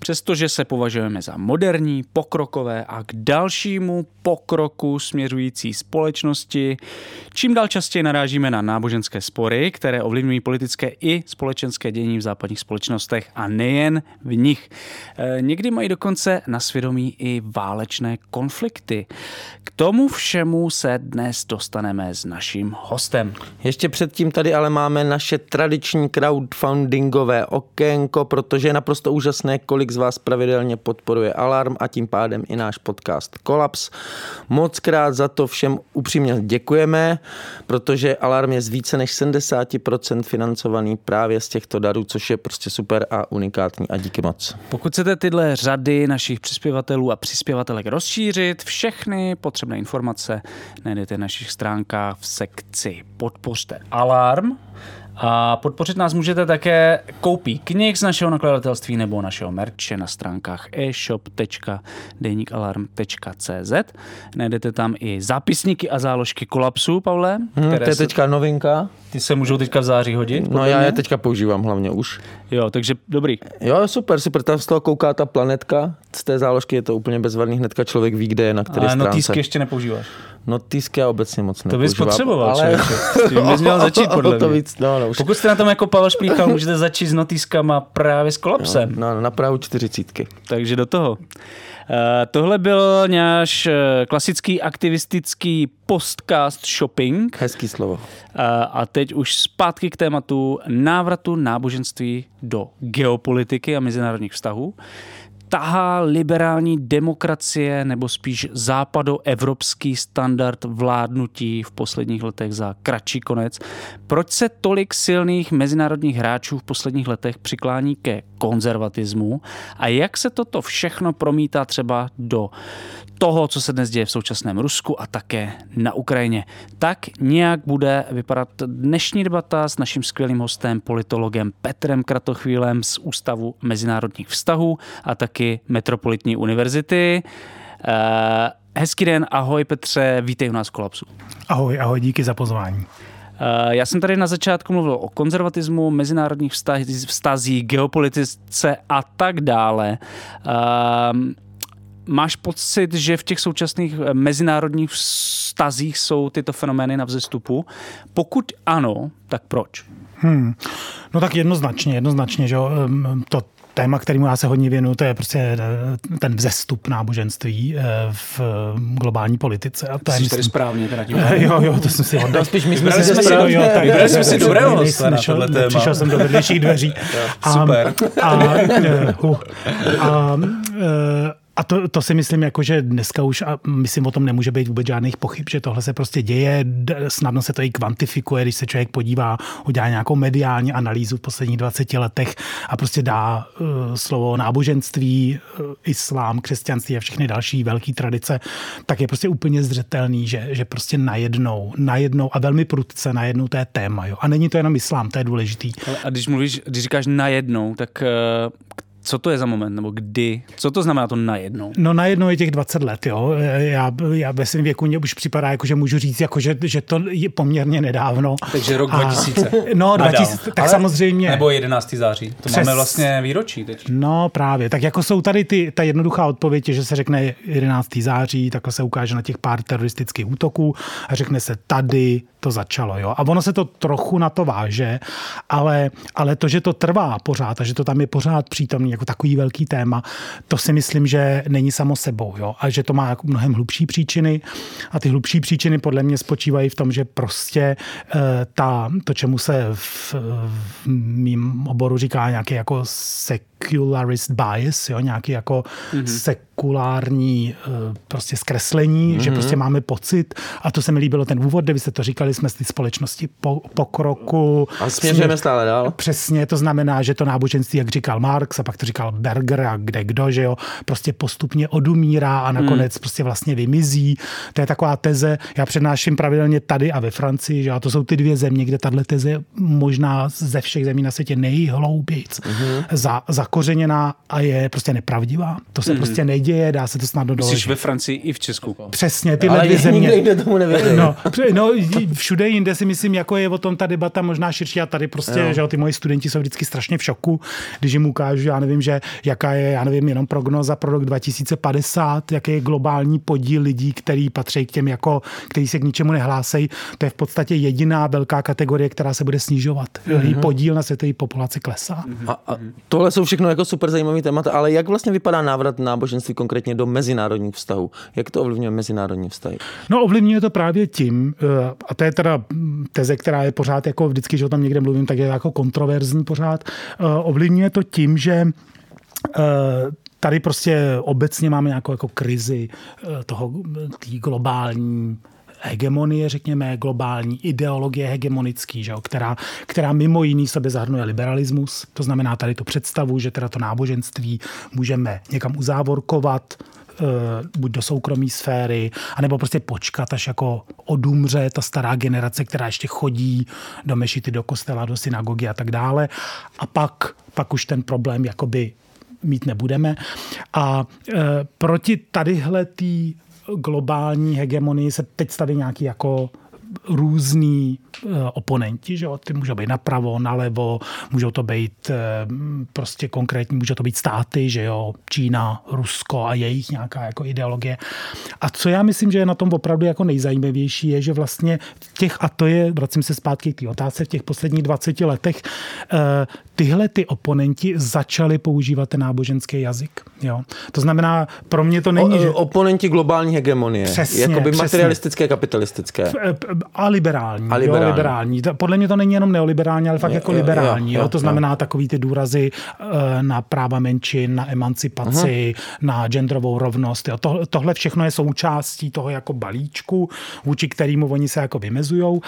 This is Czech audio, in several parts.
Přestože se považujeme za moderní, pokrokové a k dalšímu pokroku směřující společnosti, čím dál častěji narážíme na náboženské spory, které ovlivňují politické i společenské dění v západních společnostech a nejen v nich. E, někdy mají dokonce na svědomí i válečné konflikty. K tomu všemu se dnes dostaneme s naším hostem. Ještě předtím tady ale máme naše tradiční crowdfundingové okénko, protože je naprosto úžasné, kolik z vás pravidelně podporuje Alarm a tím pádem i náš podcast Kolaps. Moc krát za to všem upřímně děkujeme, protože Alarm je z více než 70% financovaný právě z těchto darů, což je prostě super a unikátní a díky moc. Pokud chcete tyhle řady našich přispěvatelů a přispěvatelek rozšířit, všechny potřebné informace najdete na našich stránkách v sekci Podpořte Alarm. A podpořit nás můžete také koupí knih z našeho nakladatelství nebo našeho merče na stránkách e-shop.denikalarm.cz. Najdete tam i zápisníky a záložky kolapsu, Pavle. Hmm, to je teďka novinka. Ty se můžou teďka v září hodit? No já je teďka používám hlavně už. Jo, takže dobrý. Jo, super, super, tam z toho kouká ta planetka, z té záložky je to úplně bezvadný, hnedka člověk ví, kde je, na které Ale stránce. notýsky ještě nepoužíváš. Notýsky já obecně moc To bys nepoužívám, potřeboval, ale... člověče. S tím bys měl začít, podle to mě. víc, no, no, už. Pokud jste na tom jako Pavel Šplíchal, můžete začít s notýskama právě s kolapsem. No, na Prahu čtyřicítky. Takže do toho. Uh, tohle byl náš uh, klasický aktivistický postcast shopping. Hezký slovo. Uh, a teď už zpátky k tématu návratu náboženství do geopolitiky a mezinárodních vztahů. Tahá liberální demokracie nebo spíš západoevropský standard vládnutí v posledních letech za kratší konec. Proč se tolik silných mezinárodních hráčů v posledních letech přiklání ke konzervatismu a jak se toto všechno promítá třeba do toho, co se dnes děje v současném Rusku a také na Ukrajině. Tak nějak bude vypadat dnešní debata s naším skvělým hostem, politologem Petrem Kratochvílem z Ústavu mezinárodních vztahů a taky Metropolitní univerzity. Eh, Hezký den, ahoj Petře, vítej u nás v Kolapsu. Ahoj, ahoj, díky za pozvání. Eh, Já jsem tady na začátku mluvil o konzervatismu, mezinárodních vztazích, geopolitice a tak dále. Ehm, Máš pocit, že v těch současných eh, mezinárodních vztazích jsou tyto fenomény na vzestupu? Pokud ano, tak proč? Hmm. No tak jednoznačně, jednoznačně, že jo, Ehm, to téma, kterému já se hodně věnuju, to je prostě eh, ten vzestup náboženství eh, v globální politice. A to je, myslím, správně teda tím. Eh, Jo, jo, to jsem si hodně. spíš my jsme si správně- jo, tak- vybrali jsme si dobrého hosta na tohle téma. Přišel jsem do vedlejších dveří. A, super. A, eh, hu, a, eh, a to, to si myslím, jako, že dneska už, a myslím, o tom nemůže být vůbec žádných pochyb, že tohle se prostě děje, snadno se to i kvantifikuje, když se člověk podívá, udělá nějakou mediální analýzu v posledních 20 letech a prostě dá uh, slovo náboženství, uh, islám, křesťanství a všechny další velké tradice, tak je prostě úplně zřetelný, že, že prostě najednou, najednou a velmi prudce najednou to je téma. Jo. A není to jenom islám, to je důležitý. A když mluvíš, když říkáš najednou, tak eh, co to je za moment, nebo kdy? Co to znamená to najednou? No najednou je těch 20 let, jo. Já, já ve svém věku mě už připadá, jako, že můžu říct, jako, že, že to je poměrně nedávno. Takže rok A- 2000. No, Nadal. 2000, tak samozřejmě. Nebo 11. září. To Přes- máme vlastně výročí teď. No právě, tak jako jsou tady ty, ta jednoduchá odpověď, že se řekne 11. září, takhle se ukáže na těch pár teroristických útoků a řekne se tady to začalo. Jo? A ono se to trochu na to váže, ale, ale to, že to trvá pořád a že to tam je pořád přítomný, jako takový velký téma, to si myslím, že není samo sebou, jo, a že to má jako mnohem hlubší příčiny. A ty hlubší příčiny podle mě spočívají v tom, že prostě uh, ta, to, čemu se v, v mým oboru říká nějaký jako secularist bias, jo, nějaký jako mm-hmm. sekulární uh, prostě zkreslení, mm-hmm. že prostě máme pocit, a to se mi líbilo ten úvod, kde vy jste to říkali, jsme z té společnosti po, pokroku. A směřujeme stále dál. Přesně, to znamená, že to náboženství, jak říkal Marx a pak to říkal Berger a kde kdo, že jo, prostě postupně odumírá a nakonec mm. prostě vlastně vymizí. To je taková teze, já přednáším pravidelně tady a ve Francii, že a to jsou ty dvě země, kde tahle teze možná ze všech zemí na světě nejhloubějíc mm-hmm. za, zakořeněná a je prostě nepravdivá. To se mm-hmm. prostě neděje, dá se to snadno doložit. Jsi ve Francii i v Česku. Přesně, tyhle Ale dvě země. Ale tomu No, no, všude jinde si myslím, jako je o tom ta debata možná širší a tady prostě, jo. že jo, ty moji studenti jsou vždycky strašně v šoku, když jim ukážu, já nevím, že jaká je, já nevím, jenom prognoza pro rok 2050, jaký je globální podíl lidí, který patří k těm, jako, který se k ničemu nehlásejí. To je v podstatě jediná velká kategorie, která se bude snižovat. Mm-hmm. podíl na světové populaci klesá. A, a tohle jsou všechno jako super zajímavý témata, ale jak vlastně vypadá návrat náboženství konkrétně do mezinárodních vztahů? Jak to ovlivňuje mezinárodní vztahy? No ovlivňuje to právě tím, eh, a to je teda teze, která je pořád jako vždycky, že o tom někde mluvím, tak je jako kontroverzní pořád, eh, ovlivňuje to tím, že eh, tady prostě obecně máme nějakou jako krizi toho tý globální hegemonie, řekněme, globální ideologie hegemonický, že jo, která, která mimo jiný sobě zahrnuje liberalismus. To znamená tady tu představu, že teda to náboženství můžeme někam uzávorkovat, eh, buď do soukromé sféry, anebo prostě počkat, až jako odumře ta stará generace, která ještě chodí do mešity, do kostela, do synagogy a tak dále. A pak, pak už ten problém jakoby mít nebudeme. A e, proti tadyhle tý globální hegemonii se teď staví nějaký jako různý eh, oponenti, že jo? ty můžou být napravo, nalevo, můžou to být eh, prostě konkrétní, můžou to být státy, že jo, Čína, Rusko a jejich nějaká jako ideologie. A co já myslím, že je na tom opravdu jako nejzajímavější, je, že vlastně těch, a to je, vracím se zpátky k té otázce, v těch posledních 20 letech eh, tyhle ty oponenti začali používat ten náboženský jazyk. Jo? To znamená, pro mě to není... O, že... Oponenti globální hegemonie. Přesně, Jakoby přesně. materialistické, kapitalistické a liberální. A liberální. Jo, liberální. Podle mě to není jenom neoliberální, ale fakt jo, jako liberální. Jo, jo, jo, to znamená jo. takový ty důrazy eh, na práva menšin, na emancipaci, uh-huh. na genderovou rovnost. Jo. To, tohle všechno je součástí toho jako balíčku, vůči kterému oni se jako vymezujou.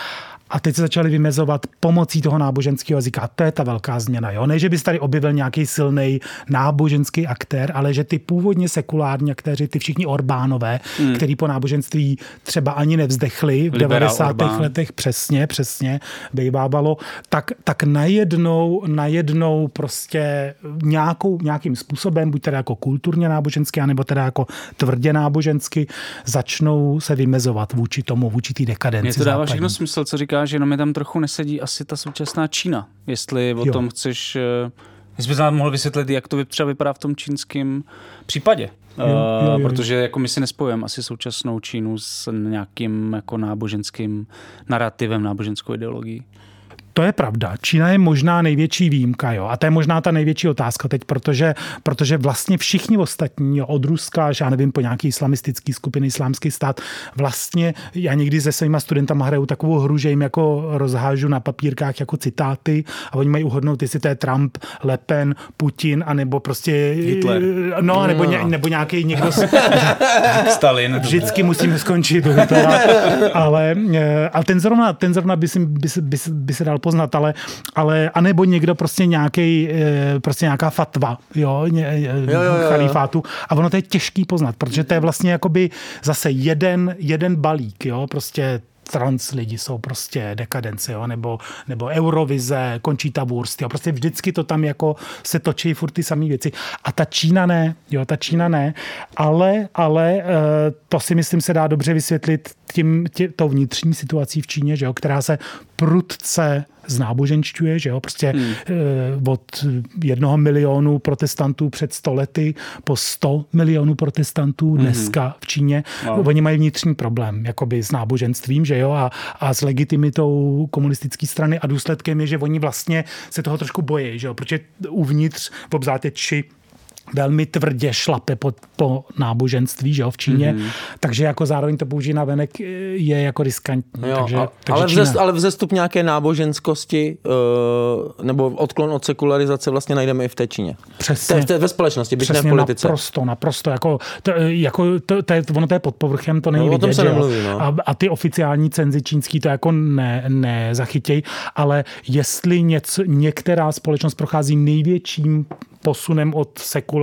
A teď se začali vymezovat pomocí toho náboženského jazyka. To je ta velká změna. Jo? Ne, že bys tady objevil nějaký silný náboženský aktér, ale že ty původně sekulární aktéři, ty všichni Orbánové, hmm. který po náboženství třeba ani nevzdechli v Liberál 90. Orbán. letech, přesně, přesně, bejbábalo, tak, tak najednou, najednou prostě nějakou, nějakým způsobem, buď teda jako kulturně náboženský, anebo teda jako tvrdě nábožensky, začnou se vymezovat vůči tomu, vůči té dekadenci. Mně to dává západní. všechno smysl, co říká říká, že jenom mi tam trochu nesedí asi ta současná Čína. Jestli o jo. tom chceš... Eh, jestli bys nám mohl vysvětlit, jak to třeba vypadá v tom čínském případě. Jo, jo, jo. Protože jako my si nespojujeme asi současnou Čínu s nějakým jako náboženským narrativem, náboženskou ideologií. To je pravda. Čína je možná největší výjimka, jo. A to je možná ta největší otázka teď, protože, protože vlastně všichni ostatní, jo, od Ruska až já nevím, po nějaký islamistický skupiny, islámský stát, vlastně já někdy se svýma studentama hraju takovou hru, že jim jako rozhážu na papírkách jako citáty a oni mají uhodnout, jestli to je Trump, Le Pen, Putin, anebo prostě... Hitler. No, nebo, ně, nebo nějaký někdo... Stalin. Vždycky musíme skončit ale, eh, ale ten zrovna, ten zrovna by, si, by, by, by se dal poznat, ale, ale anebo někdo prostě nějaký, eh, prostě nějaká fatva, jo, ně, eh, jo, jo, jo, chalifátu a ono to je těžký poznat, protože to je vlastně jakoby zase jeden, jeden balík, jo, prostě trans lidi jsou prostě dekadenci, jo? Nebo, nebo Eurovize, ta Wurst, jo? prostě vždycky to tam jako se točí furt ty samé věci. A ta Čína ne, jo, ta Čína ne, ale, ale eh, to si myslím se dá dobře vysvětlit tím, tě, tou vnitřní situací v Číně, že jo? která se prudce znáboženšťuje, že jo, prostě hmm. od jednoho milionu protestantů před stolety po 100 milionů protestantů hmm. dneska v Číně. Wow. Oni mají vnitřní problém, jakoby s náboženstvím, že jo, a, a s legitimitou komunistické strany a důsledkem je, že oni vlastně se toho trošku bojí, že jo, protože uvnitř v obzvláště či velmi tvrdě šlape po, po náboženství že jo, v Číně, mm-hmm. takže jako zároveň to použít na venek je jako riskantní. Jo, takže, a, takže ale, vzest, ale vzestup nějaké náboženskosti uh, nebo odklon od sekularizace vlastně najdeme i v té Číně. Přesně. To je ve společnosti, byť ne v politice. Naprosto, naprosto. Jako, to, jako, to, to je, ono to je pod povrchem, to není no, vidět. O tom se nemluví, no. a, a ty oficiální cenzy čínský to jako ne, nezachytěj, ale jestli něco, některá společnost prochází největším posunem od sekularismu,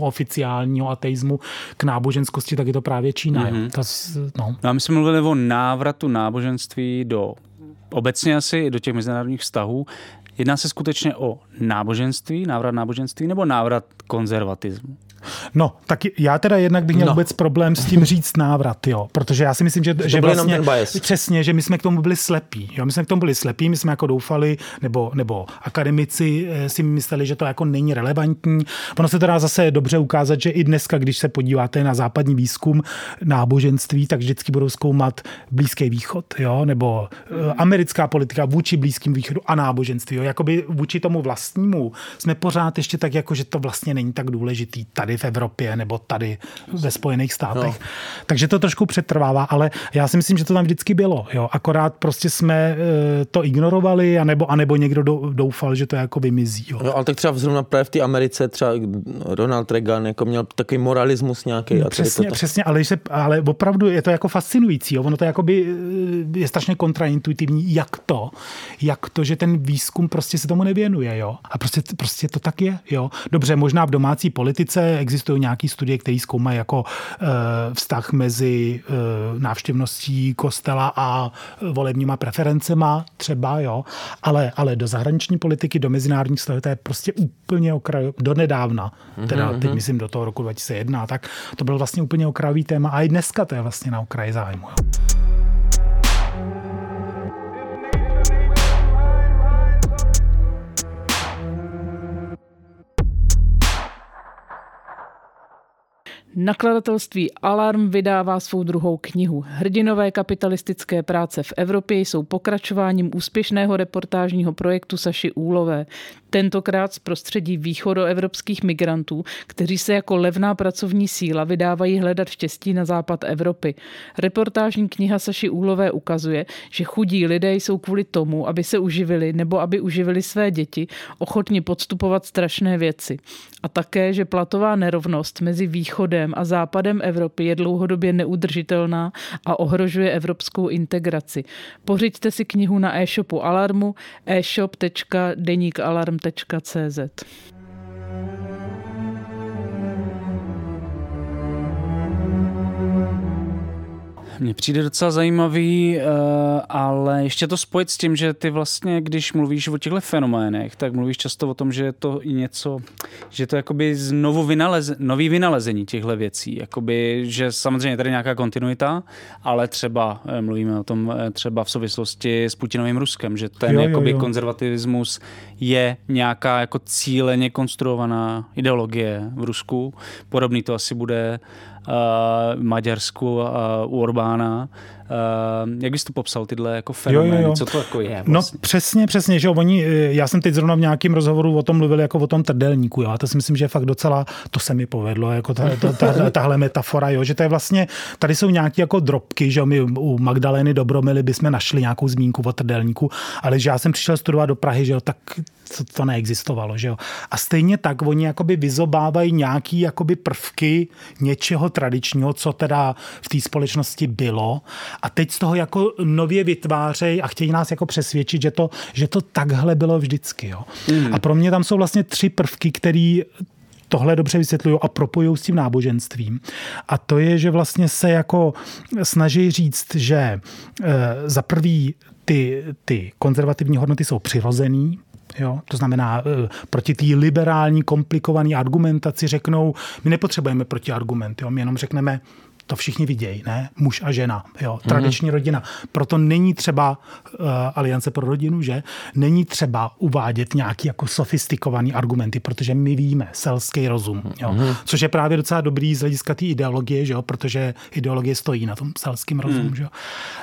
oficiálního ateismu k náboženskosti, tak je to právě Čína. Mm-hmm. To, no. no a my jsme mluvili o návratu náboženství do obecně asi do těch mezinárodních vztahů. Jedná se skutečně o náboženství, návrat náboženství nebo návrat konzervatismu? No, tak já teda jednak bych měl no. vůbec problém s tím říct návrat, jo, protože já si myslím, že, že vlastně přesně, že my jsme k tomu byli slepí, jo, my jsme k tomu byli slepí, my jsme jako doufali, nebo, nebo akademici eh, si mysleli, že to jako není relevantní. Ono se teda zase dobře ukázat, že i dneska, když se podíváte na západní výzkum náboženství, tak vždycky budou zkoumat Blízký východ, jo, nebo eh, americká politika vůči Blízkým východu a náboženství, jo, jakoby vůči tomu vlastnímu jsme pořád ještě tak jako, že to vlastně není tak důležitý tady v Evropě nebo tady ve Spojených státech. No. Takže to trošku přetrvává, ale já si myslím, že to tam vždycky bylo. Jo. Akorát prostě jsme eh, to ignorovali, anebo, anebo někdo doufal, že to jako vymizí. Jo. No, ale tak třeba zrovna právě v té Americe třeba Ronald Reagan jako měl takový moralismus nějaký. No, přesně, to... přesně, ale, se, ale opravdu je to jako fascinující. Jo. Ono to jakoby eh, je strašně kontraintuitivní, jak to, jak to, že ten výzkum prostě se tomu nevěnuje. Jo. A prostě, prostě to tak je. Jo. Dobře, možná v domácí politice existují nějaké studie, které zkoumají jako eh, vztah mezi eh, návštěvností kostela a volebníma preferencema třeba, jo. Ale, ale do zahraniční politiky, do mezinárodních vztahů, to je prostě úplně okraj, do nedávna, teda mm-hmm. teď myslím do toho roku 2001, tak to bylo vlastně úplně okrajový téma a i dneska to je vlastně na okraji zájmu. Jo. Nakladatelství Alarm vydává svou druhou knihu. Hrdinové kapitalistické práce v Evropě jsou pokračováním úspěšného reportážního projektu Saši Úlové. Tentokrát z prostředí východoevropských migrantů, kteří se jako levná pracovní síla vydávají hledat štěstí na západ Evropy. Reportážní kniha Saši Úlové ukazuje, že chudí lidé jsou kvůli tomu, aby se uživili nebo aby uživili své děti, ochotni podstupovat strašné věci. A také, že platová nerovnost mezi východem a západem Evropy je dlouhodobě neudržitelná a ohrožuje evropskou integraci. Pořiďte si knihu na e-shopu Alarmu e-shop.denikalarm.com Mně přijde docela zajímavý, eh, ale ještě to spojit s tím, že ty vlastně, když mluvíš o těchto fenoménech, tak mluvíš často o tom, že je to i něco, že to je jakoby znovu vynaleze, nový vynalezení těchto věcí. Jakoby, že samozřejmě tady nějaká kontinuita, ale třeba eh, mluvíme o tom eh, třeba v souvislosti s Putinovým Ruskem, že ten jo, jo, jakoby jo. konzervativismus je nějaká jako cíleně konstruovaná ideologie v Rusku. Podobný to asi bude Maďarsku uh, u Orbána. Uh, jak bys to popsal, tyhle jako fenomény? Jo, jo, jo. Co to jako je? No, vlastně? No přesně, přesně, že oni, já jsem teď zrovna v nějakém rozhovoru o tom mluvil jako o tom trdelníku, jo, a to si myslím, že fakt docela, to se mi povedlo, jako ta, ta, ta, tahle metafora, jo, že to je vlastně, tady jsou nějaké jako drobky, že my u Magdalény Dobromily bychom našli nějakou zmínku o trdelníku, ale že já jsem přišel studovat do Prahy, že jo, tak to, to neexistovalo, že jo. A stejně tak oni jakoby vyzobávají nějaký jakoby prvky něčeho tradičního, co teda v té společnosti bylo a teď z toho jako nově vytvářejí a chtějí nás jako přesvědčit, že to, že to takhle bylo vždycky. Jo. Mm. A pro mě tam jsou vlastně tři prvky, které tohle dobře vysvětlují a propojují s tím náboženstvím. A to je, že vlastně se jako snaží říct, že e, za prvý ty, ty konzervativní hodnoty jsou přirozený, Jo? To znamená, e, proti té liberální, komplikované argumentaci řeknou, my nepotřebujeme protiargument, jo? my jenom řekneme, To všichni vidějí, ne? Muž a žena, jo, tradiční mm-hmm. rodina. Proto není třeba uh, Aliance pro rodinu, že? Není třeba uvádět nějaký jako sofistikovaný argumenty, protože my víme selský rozum, jo? Mm-hmm. Což je právě docela dobrý z hlediska té ideologie, že jo? Protože ideologie stojí na tom selském rozumu, mm. že jo?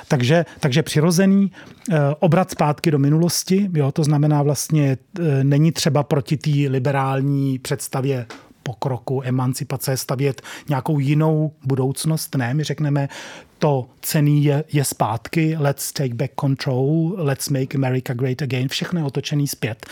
Takže, takže přirozený uh, obrat zpátky do minulosti, jo? To znamená vlastně uh, není třeba proti té liberální představě pokroku, emancipace, stavět nějakou jinou budoucnost. Ne, my řekneme, to cený je, je zpátky, let's take back control, let's make America great again, všechno je otočený zpět.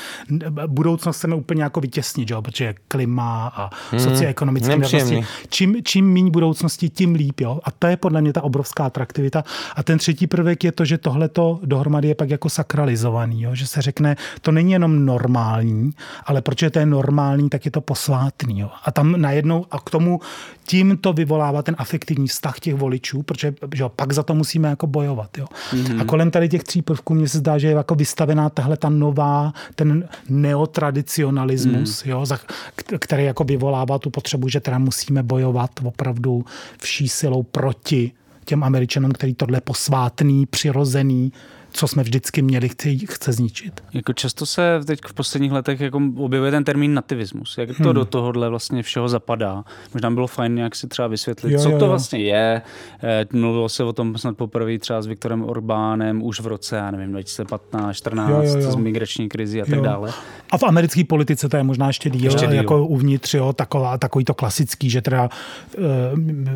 Budoucnost chceme úplně jako vytěsnit, jo, protože klima a hmm, socioekonomické nerovnosti. Čím, čím méně budoucnosti, tím líp. Jo? A to je podle mě ta obrovská atraktivita. A ten třetí prvek je to, že tohle to dohromady je pak jako sakralizovaný, jo? že se řekne, to není jenom normální, ale protože to je normální, tak je to posvátný. Jo? A tam najednou, a k tomu tím to vyvolává ten afektivní vztah těch voličů, protože že jo, pak za to musíme jako bojovat. Jo. Mm-hmm. A kolem tady těch tří prvků mně se zdá, že je jako vystavená tahle ta nová, ten neotradicionalismus, mm. jo, za, který jako vyvolává tu potřebu, že teda musíme bojovat opravdu vší silou proti těm Američanům, který tohle posvátný, přirozený, co jsme vždycky měli, chce, chce zničit. Jako často se teď v posledních letech jako objevuje ten termín nativismus. Jak to hmm. do tohohle vlastně všeho zapadá? Možná bylo fajn nějak si třeba vysvětlit, jo, co jo, to jo. vlastně je. Eh, mluvilo se o tom snad poprvé třeba s Viktorem Orbánem už v roce, já nevím, 2015, 14, jo, jo, jo. z migrační krizi a tak jo. dále. A v americké politice to je možná ještě díl, ještě díl. jako uvnitř, jo, taková, takový to klasický, že teda eh,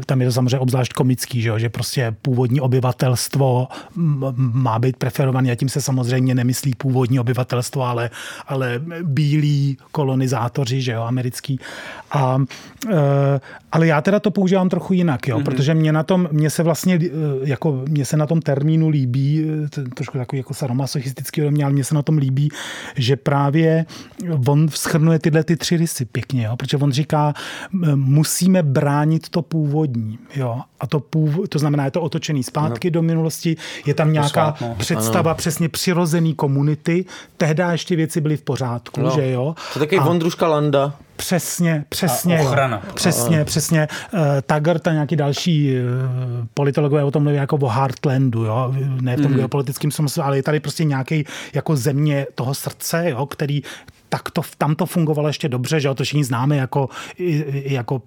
tam je to samozřejmě obzvlášť komický, že, jo, že prostě původní obyvatelstvo má být preferovaný a tím se samozřejmě nemyslí původní obyvatelstvo, ale, ale bílí kolonizátoři, že jo, americký. A, e, ale já teda to používám trochu jinak, jo, mm-hmm. protože mě na tom, mě se vlastně, e, jako, mě se na tom termínu líbí, e, trošku takový jako sadomasochistický ode mě, ale mě se na tom líbí, že právě on schrnuje tyhle ty tři rysy pěkně, jo, protože on říká, musíme bránit to původní, jo, a to, pův, to znamená, je to otočený zpátky no. do minulosti, je tam nějaká představa ano. přesně přirozený komunity, tehdy ještě věci byly v pořádku, no. že jo. To taky Vondruška Landa. Přesně, přesně. A ochrana. Přesně, přesně. Uh, Taggart a nějaký další uh, politologové o tom mluví jako o Heartlandu, jo? ne v tom mm. geopolitickém smyslu, ale je tady prostě nějaký jako země toho srdce, jo? který tak to, tam to fungovalo ještě dobře, že jo, to všichni známe jako, jako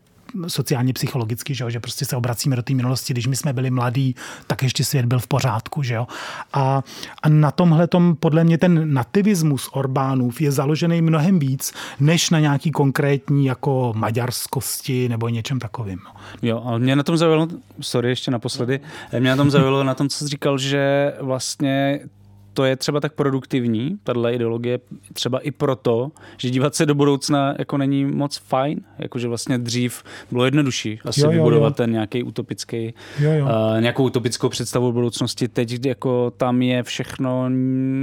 sociálně psychologicky, že, jo? že prostě se obracíme do té minulosti, když my jsme byli mladí, tak ještě svět byl v pořádku. Že jo? A, a na tomhle tom podle mě ten nativismus Orbánův je založený mnohem víc, než na nějaký konkrétní jako maďarskosti nebo něčem takovým. Jo, ale mě na tom zaujalo, sorry, ještě naposledy, mě na tom zaujalo na tom, co jsi říkal, že vlastně to je třeba tak produktivní, tahle ideologie, třeba i proto, že dívat se do budoucna jako není moc fajn, jakože vlastně dřív bylo jednodušší asi jo, jo, vybudovat jo. ten nějaký utopický, jo, jo. Uh, nějakou utopickou představu budoucnosti. Teď jako tam je všechno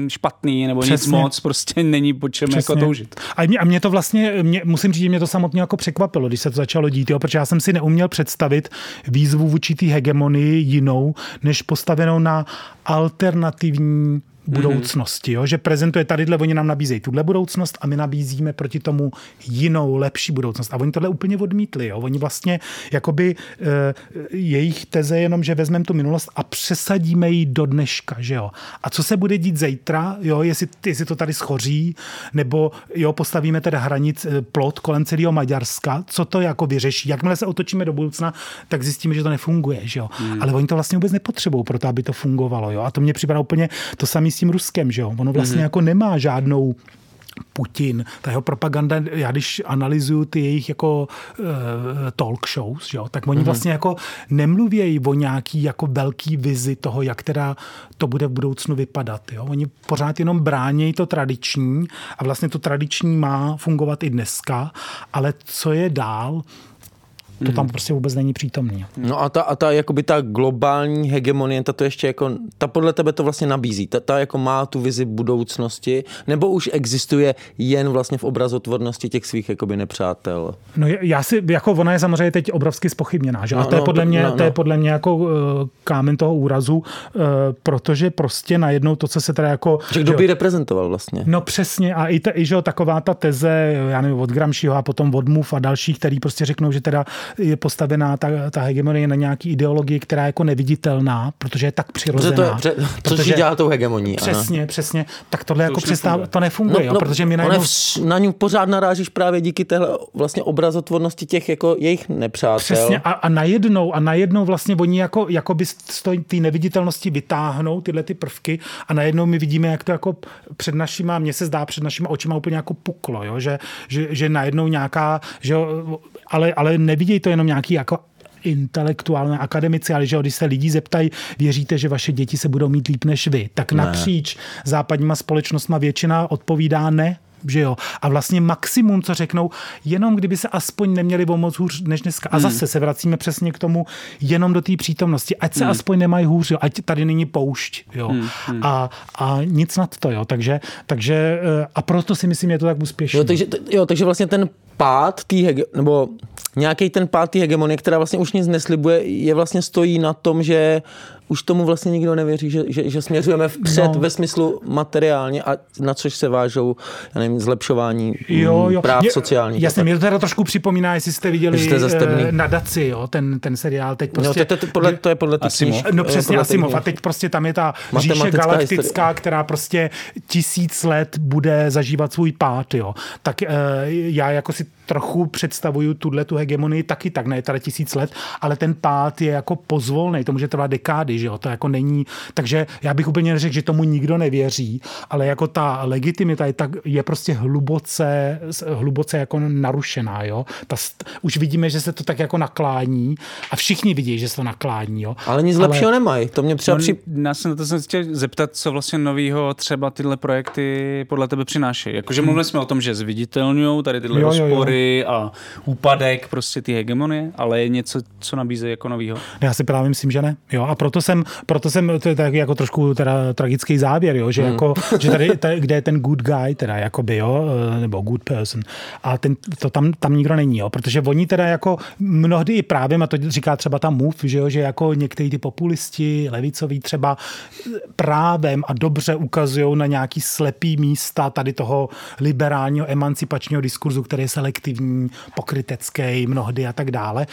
špatný nebo Přesně. nic moc, prostě není po čem jako toužit. A mě, a mě to vlastně, mě, musím říct, že mě to samotně jako překvapilo, když se to začalo dít, jo, protože já jsem si neuměl představit výzvu vůči té hegemonii jinou, než postavenou na alternativní budoucnosti, jo? že prezentuje tadyhle, oni nám nabízejí tuhle budoucnost a my nabízíme proti tomu jinou, lepší budoucnost. A oni tohle úplně odmítli. Jo? Oni vlastně, jakoby e, jejich teze je jenom, že vezmeme tu minulost a přesadíme ji do dneška. Že jo? A co se bude dít zítra, jo? Jestli, jestli to tady schoří, nebo jo, postavíme teda hranic, eh, plot kolem celého Maďarska, co to jako vyřeší. Jakmile se otočíme do budoucna, tak zjistíme, že to nefunguje. Že jo? Hmm. Ale oni to vlastně vůbec nepotřebují pro to, aby to fungovalo. Jo? A to mě připadá úplně to samé s tím Ruskem, že jo? Ono vlastně mm-hmm. jako nemá žádnou Putin, ta jeho propaganda, já když analyzuju ty jejich jako uh, talk shows, jo, tak oni mm-hmm. vlastně jako nemluvějí o nějaký jako velký vizi toho, jak teda to bude v budoucnu vypadat. Jo. Oni pořád jenom bránějí to tradiční a vlastně to tradiční má fungovat i dneska, ale co je dál, to tam hmm. prostě vůbec není přítomný. No a ta, a ta, jakoby ta globální hegemonie, ta to ještě jako, ta podle tebe to vlastně nabízí, ta, ta jako má tu vizi budoucnosti, nebo už existuje jen vlastně v obrazotvornosti těch svých jakoby nepřátel? No já si, jako ona je samozřejmě teď obrovsky spochybněná, že? No, a to je, no, podle mě, no, no. to je podle mě jako uh, kámen toho úrazu, uh, protože prostě najednou to, co se teda jako... Že kdo by reprezentoval vlastně? No přesně a i, ta, i že taková ta teze, já nevím, od Gramsciho a potom od Move a dalších, který prostě řeknou, že teda je postavená ta, ta hegemonie na nějaký ideologii, která je jako neviditelná, protože je tak přirozená. Protože to je, pře, což ji dělá tou hegemoní. Přesně, ano. přesně. Tak tohle jako už přestává, nefunguje. to nefunguje, no, jo, protože my najednou... Ona v, na ní pořád narážíš právě díky téhle vlastně obrazotvornosti těch jako jejich nepřátel. Přesně a, a najednou, a najednou vlastně oni jako, jako by z té neviditelnosti vytáhnou tyhle ty prvky a najednou my vidíme, jak to jako před našima, mně se zdá před našima očima úplně jako puklo, jo? Že, že, že najednou nějaká, že, ale, ale nevidějí to jenom nějaký jako intelektuální akademici, ale že když se lidi zeptají, věříte, že vaše děti se budou mít líp než vy, tak ne. napříč západníma společnostma většina odpovídá ne, že jo. A vlastně maximum, co řeknou, jenom kdyby se aspoň neměli o moc hůř než dneska. A zase se vracíme přesně k tomu, jenom do té přítomnosti. Ať se hmm. aspoň nemají hůř, jo. ať tady není poušť, jo. Hmm. A, a nic nad to, jo. Takže, takže a proto si myslím, je to tak úspěšné. Jo, takže, jo, takže vlastně ten pád té hege, nebo nějaký ten pád té hegemonie, která vlastně už nic neslibuje, je vlastně stojí na tom, že už tomu vlastně nikdo nevěří, že, že, že směřujeme vpřed no. ve smyslu materiálně a na což se vážou, já nevím, zlepšování jo, jo. práv je, sociálních. Jasně, mě to teda trošku připomíná, jestli jste viděli jste uh, nadaci, jo, ten, ten seriál. Teď prostě, no, to, to, podle, to je podle těch Asimov. No přesně, Asimov. A teď prostě tam je ta říše galaktická, historie. která prostě tisíc let bude zažívat svůj pád, jo. Tak uh, já jako si trochu představuju tuhle tu hegemonii taky tak, ne teda tisíc let, ale ten pád je jako pozvolný, to může trvat dekády, že jo, to jako není, takže já bych úplně neřekl, že tomu nikdo nevěří, ale jako ta legitimita je, tak, je prostě hluboce, hluboce jako narušená, jo. Ta, už vidíme, že se to tak jako naklání a všichni vidí, že se to naklání, jo. Ale nic ale... lepšího nemají, to mě třeba no, při... Já jsem na to jsem chtěl zeptat, co vlastně novýho třeba tyhle projekty podle tebe přináší. Jakože mluvili jsme o tom, že zviditelňují tady tyhle jo, rozpory jo, jo. A úpadek prostě ty hegemonie, ale je něco, co nabízejí jako novýho? Já si právě myslím, že ne. Jo, a proto jsem, proto jsem to je tak jako trošku teda tragický závěr, jo, že, hmm. jako, že tady, tady, kde je ten good guy, teda jakoby, jo, nebo good person, a ten, to tam, tam nikdo není, jo, protože oni teda jako mnohdy i právě, a to říká třeba ta MUF, že jo, že jako někteří ty populisti, levicoví třeba právem a dobře ukazují na nějaký slepý místa tady toho liberálního emancipačního diskurzu, který je selektivní, pokrytecký mnohdy a tak dále.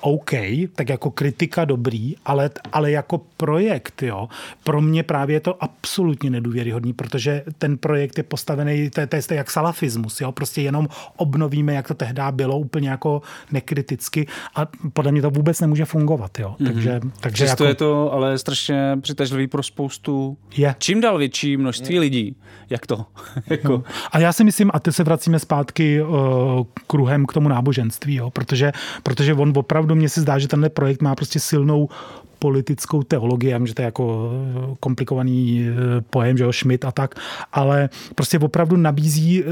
OK, tak jako kritika dobrý, ale, ale jako projekt, jo, pro mě právě je to absolutně nedůvěryhodný, protože ten projekt je postavený, to je, to je jak salafismus, jo, prostě jenom obnovíme, jak to tehdy bylo, úplně jako nekriticky a podle mě to vůbec nemůže fungovat, jo, mm-hmm. takže, takže Přesto jako... je to ale strašně přitažlivý pro spoustu, je. čím dál větší množství je. lidí, jak to, jako... No. A já si myslím, a teď se vracíme zpátky uh, kruhem k tomu náboženství, jo, protože, protože on opravdu opravdu mně se zdá, že tenhle projekt má prostě silnou politickou teologii, já vím, že to je jako komplikovaný pojem, že jo, Schmidt a tak, ale prostě opravdu nabízí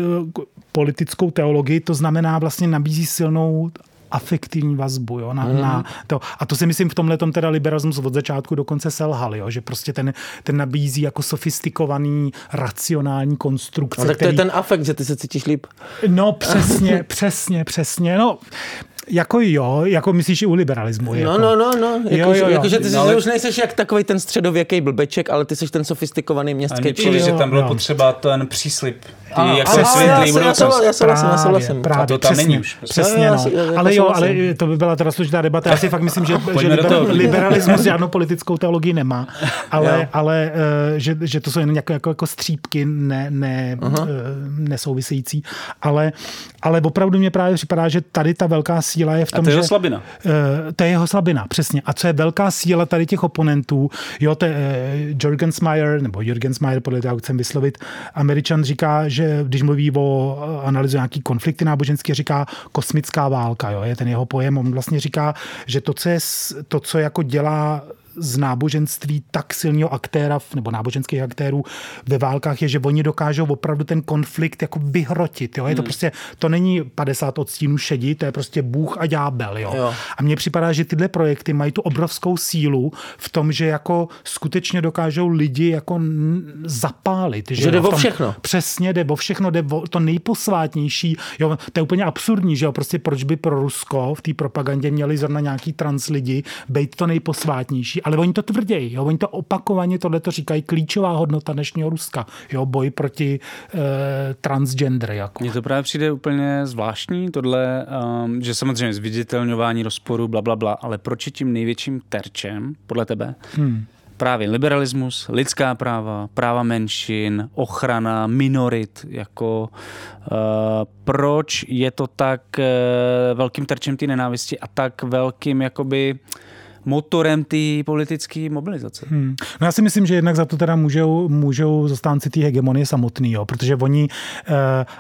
politickou teologii, to znamená vlastně nabízí silnou afektivní vazbu. Jo, na, mm. na to. A to si myslím v tomhle teda liberalismus od začátku dokonce selhal, jo, že prostě ten, ten nabízí jako sofistikovaný, racionální konstrukce. No, tak který... to je ten afekt, že ty se cítíš líp. No přesně, přesně, přesně. No, jako jo, jako myslíš i u liberalismu. No, jako. no, no, no. Jako, jo, jo, jo. jako, že ty No, ale- už nejseš jak takový ten středověký blbeček, ale ty jsi ten sofistikovaný městský člověk. že tam bylo jo. potřeba ten příslip. Ty, Ano, jak ano, se ale já já budoucnost. souhlasím, já souhlasím, já souhlasím. Právě, to tam přesně, není už. Přesně, no. ale jo, ale to by byla teda složitá debata. Já si fakt myslím, že, že liberalismus žádnou politickou teologii nemá, ale, ale eh, že, že to jsou jen jako, jako, jako střípky ne, ne, eh, nesouvisející. Ale, ale opravdu mě právě připadá, že tady ta velká síla je v A tom, to je jeho že... slabina. Eh, to je jeho slabina, přesně. A co je velká síla tady těch oponentů, jo, to je Jürgensmeyer, nebo Jürgensmeyer, podle toho, jak chcem vyslovit, Američan říká, že když mluví o eh, analýze nějaký konflikty náboženské, říká kosmická válka, jo, je ten jeho pojem. On vlastně říká, že to, co, je, to, co jako dělá z náboženství tak silného aktéra, nebo náboženských aktérů ve válkách je, že oni dokážou opravdu ten konflikt jako vyhrotit. Jo? Je to prostě, to není 50 odstínů šedí, to je prostě Bůh a ďábel. Jo? Jo. A mně připadá, že tyhle projekty mají tu obrovskou sílu v tom, že jako skutečně dokážou lidi jako zapálit. Že jde jo, v o všechno. Přesně, jde o všechno, jde o to nejposvátnější. Jo, to je úplně absurdní, že jo, prostě proč by pro Rusko v té propagandě měli zrovna nějaký trans lidi být to nejposvátnější ale oni to tvrdějí, jo, oni to opakovaně tohle to říkají, klíčová hodnota dnešního Ruska, jo, boj proti uh, transgender. Jako. Mně to právě přijde úplně zvláštní, tohle, um, že samozřejmě zviditelňování rozporu, bla, bla, bla, ale proč je tím největším terčem, podle tebe, hmm právě liberalismus, lidská práva, práva menšin, ochrana minorit, jako uh, proč je to tak uh, velkým terčem té nenávisti a tak velkým jakoby motorem té politické mobilizace. Hmm. No já si myslím, že jednak za to teda můžou, můžou zastánci té hegemonie samotný, jo, protože oni, uh,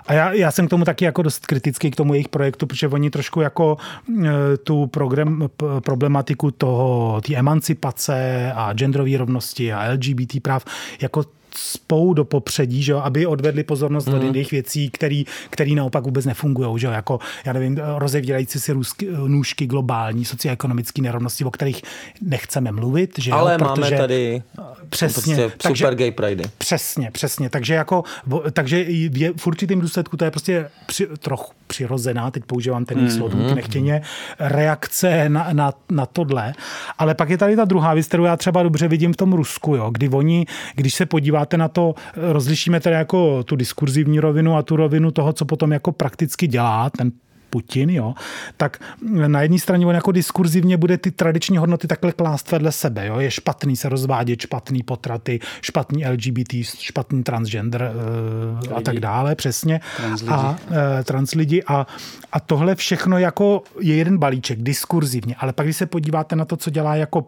a já, já jsem k tomu taky jako dost kritický k tomu jejich projektu, protože oni trošku jako uh, tu program, problematiku toho, té emancipace a genderové rovnosti a LGBT práv jako spou do popředí, že jo, aby odvedli pozornost mm. od jiných věcí, který, který naopak vůbec nefungují. Že jo, jako, já nevím, rozevírající si růzky, nůžky globální socioekonomické nerovnosti, o kterých nechceme mluvit. Že jo, Ale protože, máme tady přesně, prostě super takže, gay pride. Přesně, přesně. Takže, jako, takže je, v určitém důsledku to je prostě při, trochu přirozená, teď používám ten mm, slovo mm, nechtěně, reakce na, na, na tohle. Ale pak je tady ta druhá věc, kterou já třeba dobře vidím v tom Rusku, jo, kdy oni, když se podíváte na to, rozlišíme tedy jako tu diskurzivní rovinu a tu rovinu toho, co potom jako prakticky dělá ten Putin, jo, tak na jedné straně on jako diskurzivně bude ty tradiční hodnoty takhle klást vedle sebe. Jo. Je špatný se rozvádět, špatný potraty, špatný LGBT, špatný transgender uh, a tak dále, přesně. Translidi. A uh, translidi. A, a tohle všechno jako je jeden balíček, diskurzivně. Ale pak, když se podíváte na to, co dělá jako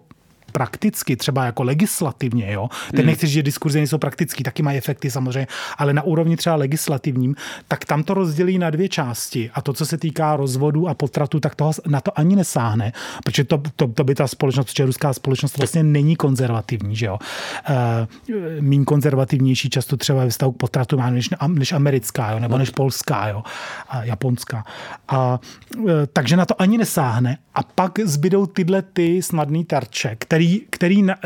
prakticky, třeba jako legislativně, jo. Teď hmm. nechci, že diskurzy nejsou praktický, taky mají efekty samozřejmě, ale na úrovni třeba legislativním, tak tam to rozdělí na dvě části. A to, co se týká rozvodu a potratu, tak toho, na to ani nesáhne, protože to, to, to by ta společnost, protože ruská společnost vlastně není konzervativní, že jo. E, mín konzervativnější často třeba ve vztahu k potratu má než, než americká, jo, nebo než polská, jo, a japonská. A, e, takže na to ani nesáhne. A pak zbydou tyhle ty snadný které který, který na,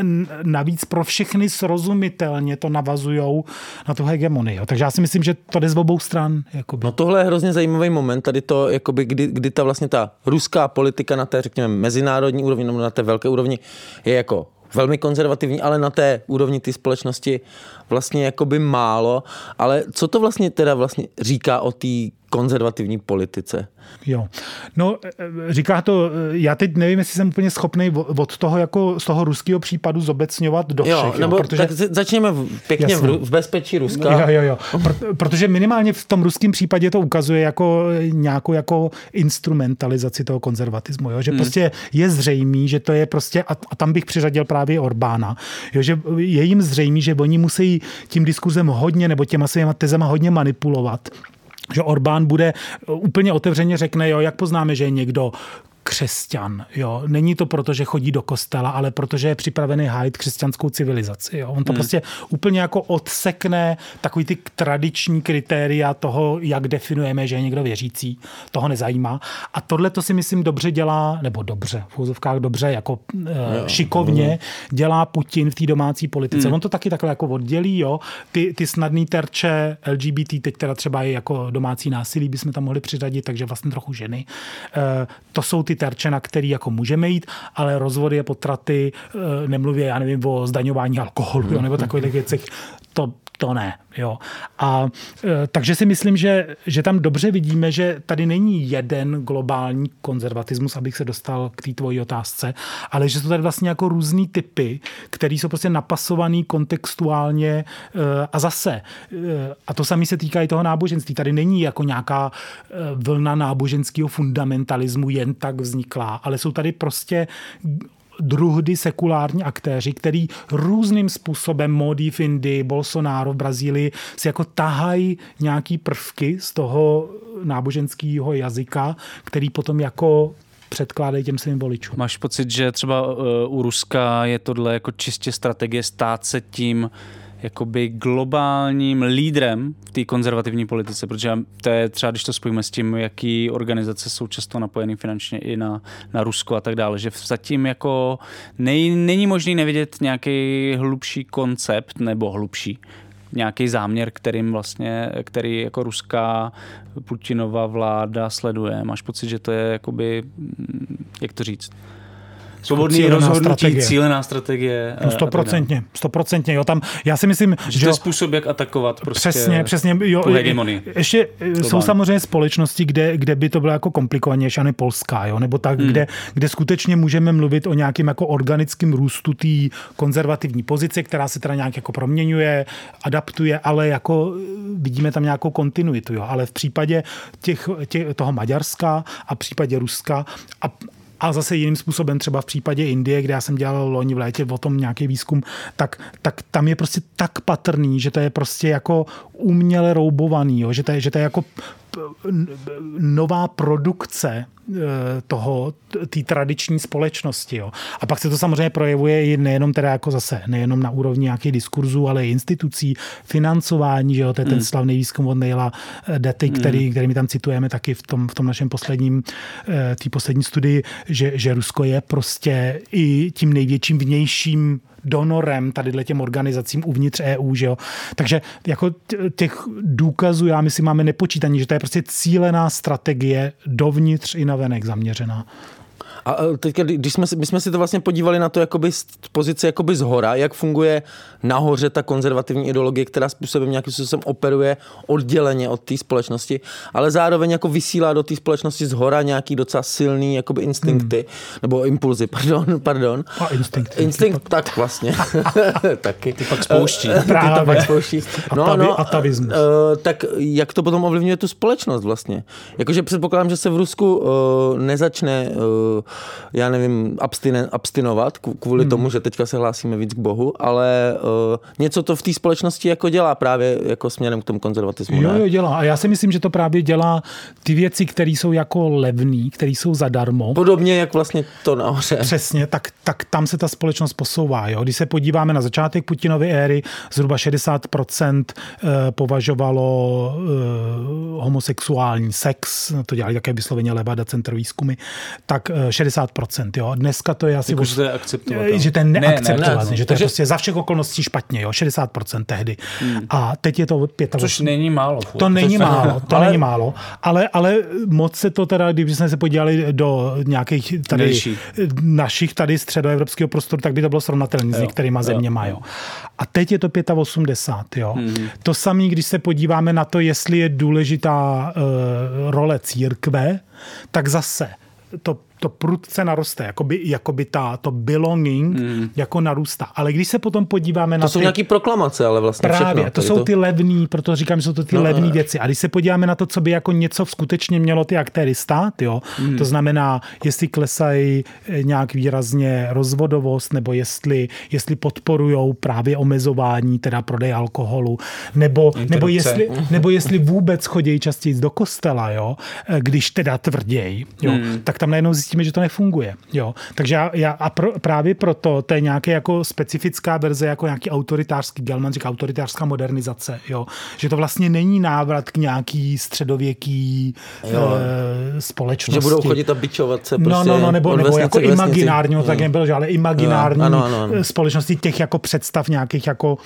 navíc pro všechny srozumitelně to navazují na tu hegemonii. Takže já si myslím, že to jde z obou stran. Jakoby. No tohle je hrozně zajímavý moment, tady to, jakoby, kdy, kdy ta vlastně ta ruská politika na té, řekněme, mezinárodní úrovni, nebo na té velké úrovni, je jako velmi konzervativní, ale na té úrovni ty společnosti vlastně jakoby málo. Ale co to vlastně teda vlastně říká o té konzervativní politice? Jo. No, e, e, říká to, e, já teď nevím, jestli jsem úplně schopný od toho, jako z toho ruského případu zobecňovat do všech. Jo, nebo jo, protože... tak začněme pěkně v, v bezpečí Ruska. Jo, jo, jo. Pro, protože minimálně v tom ruském případě to ukazuje jako nějakou jako instrumentalizaci toho konzervatismu, jo? že hmm. prostě je zřejmý, že to je prostě, a, a tam bych přiřadil právě Orbána, jo? že je jim zřejmý, že oni musí tím diskuzem hodně nebo těma svýma tezama hodně manipulovat. Že Orbán bude úplně otevřeně řekne, jo, jak poznáme, že je někdo křesťan. Jo. Není to proto, že chodí do kostela, ale protože je připravený hájit křesťanskou civilizaci. Jo. On to hmm. prostě úplně jako odsekne takový ty tradiční kritéria toho, jak definujeme, že je někdo věřící. Toho nezajímá. A tohle to si myslím dobře dělá, nebo dobře, v úzovkách dobře, jako jo, šikovně jo. dělá Putin v té domácí politice. Hmm. On to taky takhle jako oddělí, jo. Ty, ty snadný terče LGBT, teď teda třeba i jako domácí násilí bychom tam mohli přiřadit, takže vlastně trochu ženy. E, to jsou ty terče, na který jako můžeme jít, ale rozvody a potraty, eh, nemluví, já nevím, o zdaňování alkoholu, jo, nebo takových věcech, to, to ne. Jo. A e, takže si myslím, že, že tam dobře vidíme, že tady není jeden globální konzervatismus, abych se dostal k té tvojí otázce, ale že jsou tady vlastně jako různý typy, které jsou prostě napasovaný kontextuálně e, a zase. E, a to samé se týká i toho náboženství. Tady není jako nějaká vlna náboženského fundamentalismu jen tak vzniklá, ale jsou tady prostě druhdy sekulární aktéři, který různým způsobem Modi v Indii, Bolsonaro v Brazílii si jako tahají nějaký prvky z toho náboženského jazyka, který potom jako předkládají těm svým voličům. Máš pocit, že třeba uh, u Ruska je tohle jako čistě strategie stát se tím jakoby globálním lídrem v té konzervativní politice, protože to je třeba, když to spojíme s tím, jaký organizace jsou často napojený finančně i na, na Rusko a tak dále, že zatím jako nej, není možný nevidět nějaký hlubší koncept nebo hlubší nějaký záměr, kterým vlastně, který jako ruská Putinova vláda sleduje. Máš pocit, že to je jakoby, jak to říct, Svobodný cílená rozhodnutí, strategie. cílená strategie. No eh, stoprocentně, stoprocentně, jo, tam, já si myslím, Že to je způsob, jak atakovat prostě Přesně, přesně. Jo, tu hegemonii. Ještě eh, jsou samozřejmě společnosti, kde, kde by to bylo jako komplikovanější, a ne polská, jo? nebo tak, hmm. kde, kde skutečně můžeme mluvit o nějakým jako organickém růstu té konzervativní pozice, která se teda nějak jako proměňuje, adaptuje, ale jako eh, vidíme tam nějakou kontinuitu. Jo? Ale v případě těch, těch, toho Maďarska a v případě Ruska a, a zase jiným způsobem, třeba v případě Indie, kde já jsem dělal loni v létě o tom nějaký výzkum, tak, tak tam je prostě tak patrný, že to je prostě jako uměle roubovaný, jo? Že, to je, že to je jako nová produkce eh, toho, té tradiční společnosti. Jo. A pak se to samozřejmě projevuje i nejenom teda jako zase, nejenom na úrovni nějakých diskurzů, ale i institucí, financování, že jo, to je ten slavný výzkum od Neila Dety, který, který my tam citujeme taky v tom, v tom našem posledním, eh, té poslední studii, že, že Rusko je prostě i tím největším vnějším donorem tady těm organizacím uvnitř EU, že jo. Takže jako těch důkazů, já myslím, máme nepočítaní, že to je prostě cílená strategie dovnitř i navenek zaměřená. A teďka, když jsme, si- my jsme si to vlastně podívali na to jakoby z pozice jakoby z hora, jak funguje nahoře ta konzervativní ideologie, která způsobem nějakým způsobem operuje odděleně od té společnosti, ale zároveň jako vysílá do té společnosti z hora nějaký docela silný jakoby instinkty, hmm. nebo impulzy, pardon, pardon. A instinkt. Instinkt, tak vlastně. Taky. Ty pak spouští. Ty to Právě. pak spouští. Atavi- atavismus. eh, tak jak to potom ovlivňuje tu společnost vlastně? Jakože předpokládám, že se v Rusku uh, nezačne, uh, já nevím, abstine, abstinovat kv- kvůli hmm. tomu, že teďka se hlásíme víc k Bohu, ale uh, něco to v té společnosti jako dělá právě jako směrem k tomu konzervatismu. Jo, ne? jo, dělá. A já si myslím, že to právě dělá ty věci, které jsou jako levný, které jsou zadarmo. Podobně jak vlastně to nahoře. Přesně, tak, tak tam se ta společnost posouvá. Jo? Když se podíváme na začátek Putinovy éry, zhruba 60% eh, považovalo eh, homosexuální sex, to dělali také vysloveně Levada Center výzkumy, tak eh, 60%. Jo? Dneska to je asi... Jako, o- že to je akceptovatelné. Že to je Ne, ne, neakceptovatelné, ne. že to je Takže- prostě za všech okolností špatně, jo? 60% tehdy. A teď je to 85%. Což není málo. furt. To není Což- málo, to ale, není málo, ale, ale moc se to teda, když jsme se podívali do nějakých tady Vnější. našich tady středoevropského prostoru, tak by to bylo srovnatelné s některýma jo, zeměma. Jo. A teď je to 85. Jo. Mhm. To samé, když se podíváme na to, jestli je důležitá uh, role církve, tak zase to to prudce naroste, jakoby, jakoby ta, to belonging mm. jako narůstá. Ale když se potom podíváme na To jsou ty... nějaký proklamace, ale vlastně Právě, všechno. to jsou ty levný, proto říkám, že jsou to ty No, no, levné eh. věci. A když se podíváme na to, co by jako něco skutečně mělo ty aktéry stát, jo, hmm. to znamená, jestli klesají eh, nějak výrazně rozvodovost, nebo jestli, jestli podporují právě omezování, teda prodej alkoholu, nebo, nebo, jestli, nebo jestli vůbec chodí častěji do kostela, jo, eh, když teda tvrději, jo, hmm. tak tam najednou zjistíme, že to nefunguje. Jo. Takže já, já a pro, právě proto to je nějaké jako specifická verze, jako nějaký autoritářský, Gelman říká autoritářská modernizace, jo. že to vlastně není návrat k nějaký středověký Jo. e, společnosti. Že budou chodit a bičovat se No, prostě no, no, nebo, od nebo vesnice jako k vesnici. imaginární, no, tak Jo. nebyl, že ale imaginární Jo, ano, ano, ano. společnosti těch jako představ nějakých jako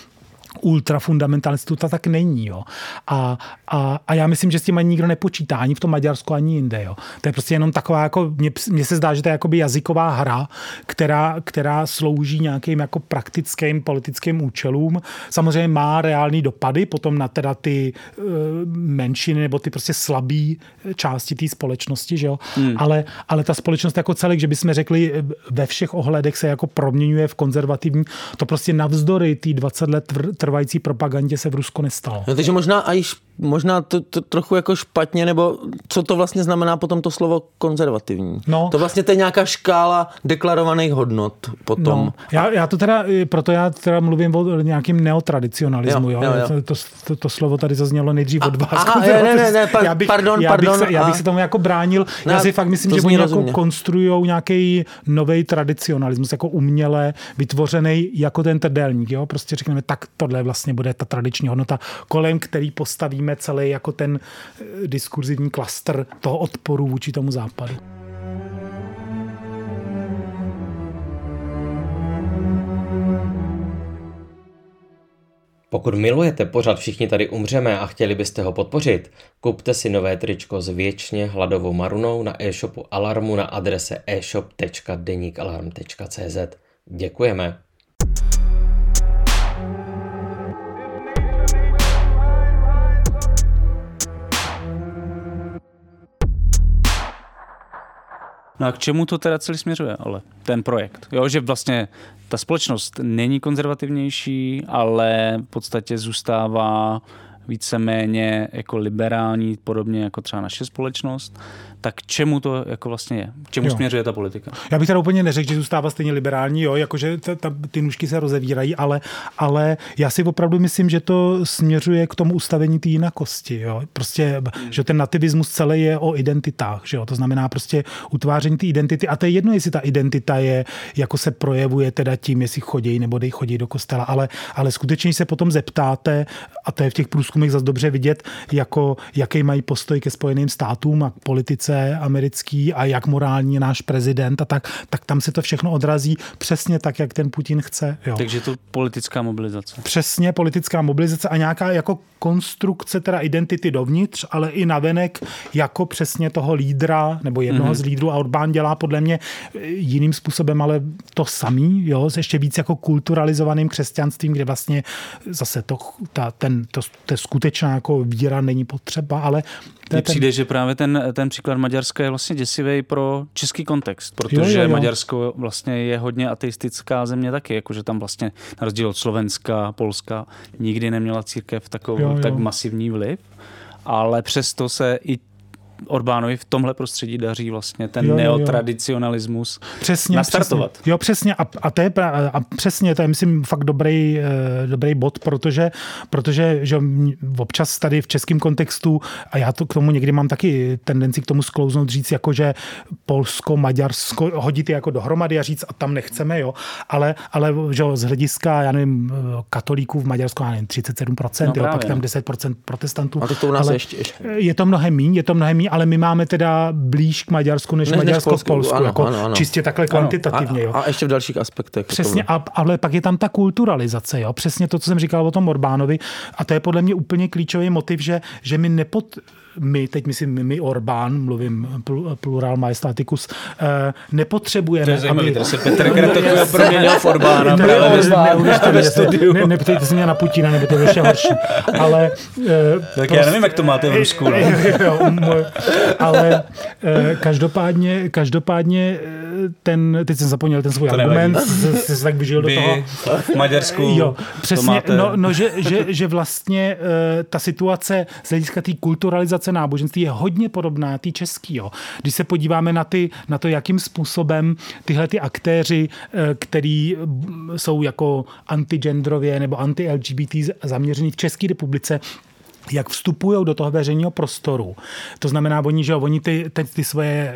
ultrafundamentalistů, to tak není. Jo. A, a, a, já myslím, že s tím ani nikdo nepočítá, ani v tom Maďarsku, ani jinde. Jo. To je prostě jenom taková, jako, mně, mně se zdá, že to je jakoby jazyková hra, která, která slouží nějakým jako praktickým politickým účelům. Samozřejmě má reální dopady potom na teda ty uh, menšiny nebo ty prostě slabý části té společnosti, že jo. Hmm. Ale, ale ta společnost jako celek, že bychom řekli, eh, ve všech ohledech se jako proměňuje v konzervativní, to prostě navzdory té 20 let trvající propagandě se v Rusku nestalo. No, takže možná a již možná to, to, trochu jako špatně, nebo co to vlastně znamená potom to slovo konzervativní? No. To vlastně to je nějaká škála deklarovaných hodnot potom. No, já, já to teda, proto já teda mluvím o nějakým neotradicionalismu. Jo, Jo, jo, jo. To, to, to, to slovo tady zaznělo nejdřív od vás. aha, ne, ne, ne, ne, pa- já bych, pardon, já bych pardon, Se, já bych se tomu jako bránil. Ne, já si fakt myslím, že oni jako konstruují nějaký nový tradicionalismus, jako uměle vytvořený jako ten trdelník. Jo? Prostě řekneme, tak tohle vlastně bude ta tradiční hodnota, kolem který postavíme celý jako ten eh, diskurzivní klastr toho odporu vůči tomu západu. Pokud milujete pořad Všichni tady umřeme a chtěli byste ho podpořit, kupte si nové tričko s věčně hladovou marunou na e-shopu Alarmu na adrese e-shop.denikalarm.cz. Děkujeme. No a k čemu to teda celý směřuje, ale ten projekt? Jo, že vlastně ta společnost není konzervativnější, ale v podstatě zůstává víceméně jako liberální, podobně jako třeba naše společnost tak čemu to jako vlastně je? K čemu jo. směřuje ta politika? Já bych teda úplně neřekl, že zůstává stejně liberální, jo, jakože ta, ta, ty nůžky se rozevírají, ale, ale já si opravdu myslím, že to směřuje k tomu ustavení té jinakosti. Jo. Prostě, hmm. že ten nativismus celý je o identitách, že jo. to znamená prostě utváření té identity a to je jedno, jestli ta identita je, jako se projevuje teda tím, jestli chodí nebo dej chodí do kostela, ale, ale skutečně se potom zeptáte, a to je v těch průzkumech zase dobře vidět, jako, jaký mají postoj ke Spojeným státům a politice politice americký a jak morální je náš prezident a tak, tak tam se to všechno odrazí přesně tak, jak ten Putin chce. Jo. Takže to politická mobilizace. Přesně politická mobilizace a nějaká jako konstrukce teda identity dovnitř, ale i navenek jako přesně toho lídra nebo jednoho mm-hmm. z lídrů a Orbán dělá podle mě jiným způsobem, ale to samý, jo, s ještě víc jako kulturalizovaným křesťanstvím, kde vlastně zase to, ta, ten, to, to skutečná jako víra není potřeba, ale mně přijde, ten... že právě ten, ten příklad Maďarska je vlastně děsivý pro český kontext, protože jo, jo, jo. Maďarsko vlastně je hodně ateistická země taky, jakože tam vlastně na rozdíl od Slovenska, Polska nikdy neměla církev takový jo, jo. tak masivní vliv ale přesto se i Orbánovi v tomhle prostředí daří vlastně ten jo, neotradicionalismus přesně, nastartovat. Přesně. Jo, přesně. A, a, to je, a přesně, to je, myslím, fakt dobrý, eh, dobrý bod, protože, protože že občas tady v českém kontextu, a já to k tomu někdy mám taky tendenci k tomu sklouznout říct, jako že Polsko, Maďarsko, hodit je jako dohromady a říct, a tam nechceme, jo. Ale, ale že z hlediska, já nevím, katolíků v Maďarsku, já nevím, 37%, no, jo, pak tam 10% protestantů. A to, to u nás ale ještě, ještě. Je to mnohem míň, je to mnohem míň, ale my máme teda blíž k Maďarsku než, než Maďarsko než v Polsku. Ano, jako ano, ano. Čistě takhle kvantitativně. Jo. A, a ještě v dalších aspektech. Přesně, a, ale pak je tam ta kulturalizace. Jo. Přesně to, co jsem říkal o tom Orbánovi. A to je podle mě úplně klíčový motiv, že, že my nepod, my, teď myslím my Orbán, mluvím plural majestaticus, eh, nepotřebujeme... To je zajímavý, aby... se Petr Kratochvíl proměnil v Orbána. Ne, ne, neptejte se mě na Putina, nebo to je ještě horší. Ale, eh, tak já nevím, jak to máte v Rusku. No. ale eh, každopádně, každopádně ten, teď jsem zapomněl ten svůj to argument, jsi se tak vyžil do toho. v Maďarsku Jo, přesně, máte... no, no že, že, že vlastně ta situace z hlediska té kulturalizace koncepce náboženství je hodně podobná té český. Jo. Když se podíváme na, ty, na to, jakým způsobem tyhle ty aktéři, eh, který jsou jako antigendrově nebo anti-LGBT zaměřený v České republice, jak vstupují do toho veřejného prostoru. To znamená, oni, že oni ty, ty, ty svoje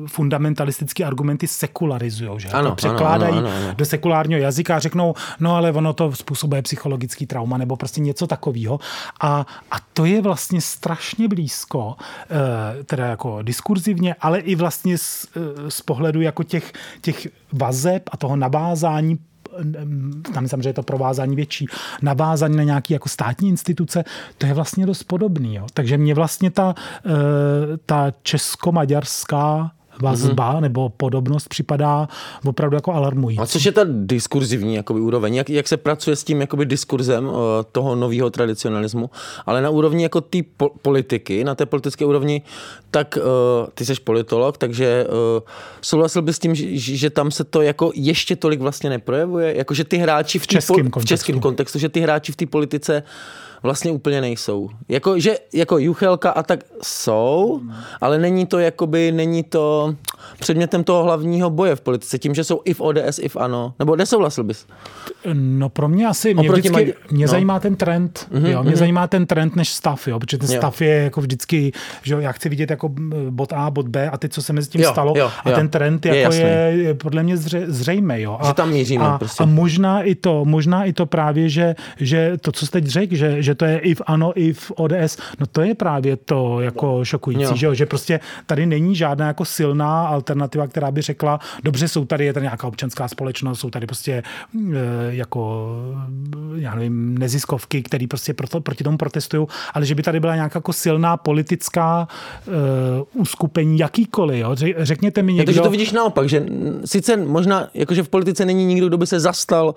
uh, fundamentalistické argumenty sekularizují, že ano, to překládají ano, ano, ano, ano. do sekulárního jazyka a řeknou, no ale ono to způsobuje psychologický trauma nebo prostě něco takového. A, a to je vlastně strašně blízko, uh, teda jako diskurzivně, ale i vlastně z, uh, z pohledu jako těch, těch vazeb a toho navázání tam samozřejmě je to provázání větší, navázání na nějaké jako státní instituce, to je vlastně dost podobný. Jo. Takže mě vlastně ta, eh, ta česko-maďarská vazba mm-hmm. nebo podobnost připadá opravdu jako alarmující. A což je ta diskurzivní jakoby, úroveň? Jak, jak se pracuje s tím jakoby, diskurzem uh, toho nového tradicionalismu? Ale na úrovni jako té po- politiky, na té politické úrovni, tak uh, ty jsi politolog, takže uh, souhlasil bys s tím, že, že tam se to jako ještě tolik vlastně neprojevuje? Jako, že ty hráči v, v, českém, po- v českém kontextu, že ty hráči v té politice vlastně úplně nejsou. Jako, že jako Juchelka a tak jsou, ale není to jakoby, není to předmětem toho hlavního boje v politice, tím, že jsou i v ODS, i v ANO. Nebo nesouhlasil bys? No pro mě asi, mě, vždycky, Maďi... mě no. zajímá ten trend, mm-hmm, jo, mě mm-hmm. zajímá ten trend než stav, jo, protože ten jo. stav je jako vždycky, že jo, já chci vidět jako bod A, bod B a teď, co se mezi tím jo, stalo jo, a jo. ten trend je jako je, je podle mě zře, zřejmý, jo. A, že tam míříme a, prostě. A možná i to, možná i to právě, že, že to, co jste teď řekl, že, že to je i v ANO, i v ODS, no to je právě to jako šokující, jo. Že, jo, že prostě tady není žádná jako silná alternativa, která by řekla, dobře, jsou tady, je tady nějaká občanská společnost, jsou tady prostě e, jako, já nevím, neziskovky, které prostě proto, proti tomu protestují, ale že by tady byla nějaká jako silná politická uh, uskupení, jakýkoliv. Jo? Řekněte mi někdo... Takže to vidíš naopak, že sice možná, jakože v politice není nikdo, kdo by se zastal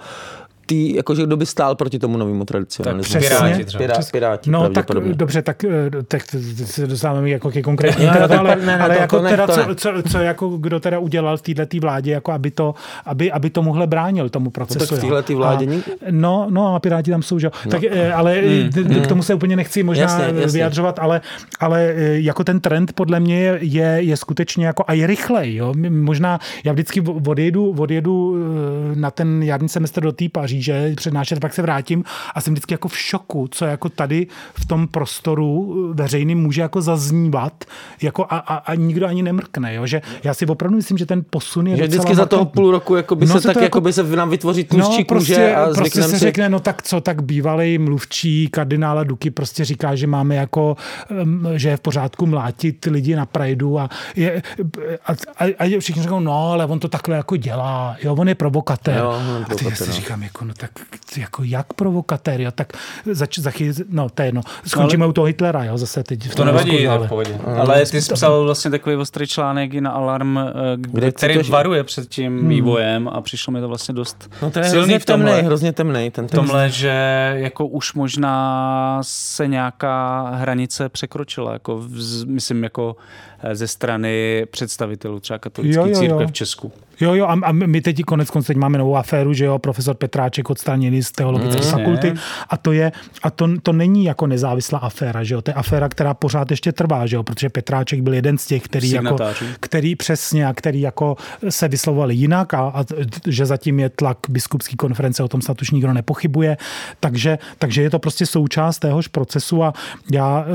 tý, jakože kdo by stál proti tomu novému tradicionalismu? Tak Piráti, třeba. Pirá, piráti no tak dobře, tak, eh, tak se dostáváme jako ke konkrétním, no, teda, ale, ne, ne, ale to, jako to, teda, to co, co, co, jako kdo teda udělal v této vládě, jako aby, to, aby, aby tomuhle bránil tomu procesu. No, tak v této vládě a, No, no a Piráti tam jsou, že no. tak, eh, ale hmm, k tomu se úplně nechci možná jasně, jasně. vyjadřovat, ale, ale eh, jako ten trend podle mě je, je, je skutečně jako a je rychlej, jo? Možná já vždycky odjedu, odjedu na ten jarní semestr do té Paříže přednášet, pak se vrátím a jsem vždycky jako v šoku, co jako tady v tom prostoru veřejným může jako zaznívat jako a, a, a nikdo ani nemrkne. Jo? Že já si opravdu myslím, že ten posun je že vždycky za toho půl roku jako by no, se tak jako, by se nám vytvoří tlustší no, prostě, kůže a prostě se si... řekne, no tak co, tak bývalý mluvčí kardinála Duky prostě říká, že máme jako, že je v pořádku mlátit lidi na Prideu a, je, a, a, a všichni říkají, no, ale on to takhle jako dělá, jo, on je provokatér. Jo, a teď já si no. říkám, jako, no tak jako jak provokatér, jo, tak zač, zachy, no to je jedno, skončíme no, ale... u toho Hitlera, jo, zase teď. V to nevadí, ale... v pohodě. Ale ty jsi psal vlastně takový ostrý článek i na Alarm, eh, kde, který cituješ... varuje před tím hmm. vývojem a přišlo mi to vlastně dost no, to je silný v tomhle, temnej, hrozně temnej. Ten v tomhle, že jako už možná se nějaká hranice překročila, jako v, myslím jako ze strany představitelů třeba katolické církve v Česku. Jo, jo, a, my teď konec konců teď máme novou aféru, že jo, profesor Petráček odstraněný z teologické mm, fakulty. A to je, a to, to není jako nezávislá aféra, že jo, to je aféra, která pořád ještě trvá, že jo, protože Petráček byl jeden z těch, který jako, který přesně a který jako se vyslovovali jinak a, a že zatím je tlak biskupské konference, o tom snad už nikdo nepochybuje, takže, takže je to prostě součást téhož procesu a já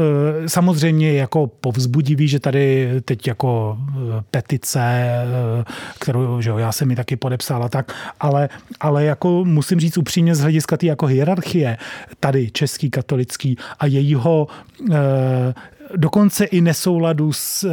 e, samozřejmě jako povzbudivý, že tady teď jako e, petice, e, kterou že jo, já jsem mi taky podepsala tak, ale, ale jako musím říct upřímně z hlediska té jako hierarchie tady český katolický a jejího e, dokonce i nesouladu s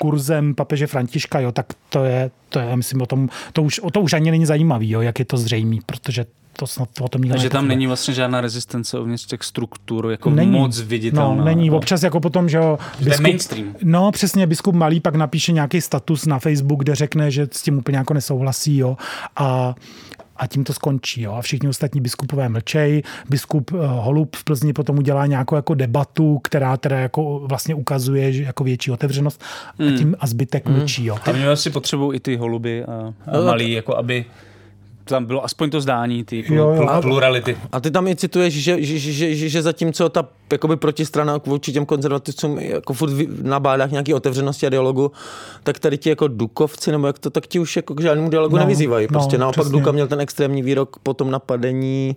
kurzem papeže Františka, jo, tak to je, to je, myslím, o tom, to už, o to už ani není zajímavý, jo, jak je to zřejmý, protože to snad o tom nikdo Takže tam není vlastně žádná rezistence uvnitř těch struktur, jako není. moc viditelná. No, není. Občas jako potom, že jo, biskup, mainstream. No, přesně, biskup Malý pak napíše nějaký status na Facebook, kde řekne, že s tím úplně jako nesouhlasí, jo. A a tím to skončí. Jo? A všichni ostatní biskupové mlčej. Biskup eh, Holub v Plzni potom udělá nějakou jako debatu, která teda jako vlastně ukazuje že jako větší otevřenost a hmm. tím a zbytek mm. mlčí. Jo? A my asi potřebují i ty holuby a, a malí, jako aby tam bylo aspoň to zdání, ty pl- jo, jo. plurality. A ty tam i cituješ, že, že, že, že, že zatímco ta jakoby protistrana vůči těm konzervativcům jako furt nabádá nějaký otevřenosti a dialogu, tak tady ti jako Dukovci, nebo jak to, tak ti už jako k žádnému dialogu no, nevyzývají. No, prostě no, naopak přesně. Duka měl ten extrémní výrok po tom napadení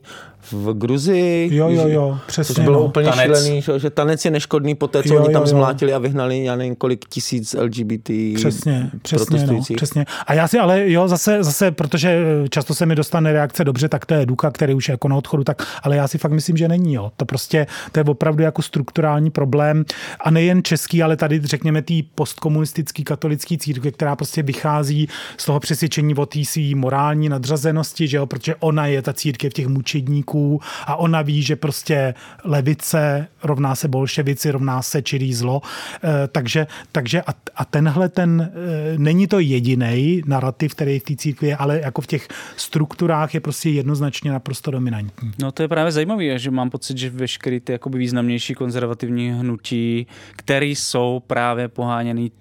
v Gruzii. Jo, jo, jo, přesně. To bylo no. úplně tanec. šílený, že, že tanec je neškodný po té, co jo, oni tam jo, zmlátili a vyhnali, já nevím, kolik tisíc LGBT přesně, přesně, no, přesně. A já si ale, jo, zase, zase, protože často se mi dostane reakce dobře, tak to je Duka, který už je jako na odchodu, tak, ale já si fakt myslím, že není, jo. To prostě, to je opravdu jako strukturální problém a nejen český, ale tady řekněme tý postkomunistický katolický církve, která prostě vychází z toho přesvědčení o té svý morální nadřazenosti, že jo, protože ona je ta církev těch mučedníků a ona ví, že prostě levice rovná se bolševici, rovná se čirý zlo. E, takže, takže a, a tenhle ten, e, není to jediný narrativ, který v té církvi je, ale jako v těch strukturách je prostě jednoznačně naprosto dominantní. No to je právě zajímavé, že mám pocit, že veškerý ty jakoby významnější konzervativní hnutí, které jsou právě poháněny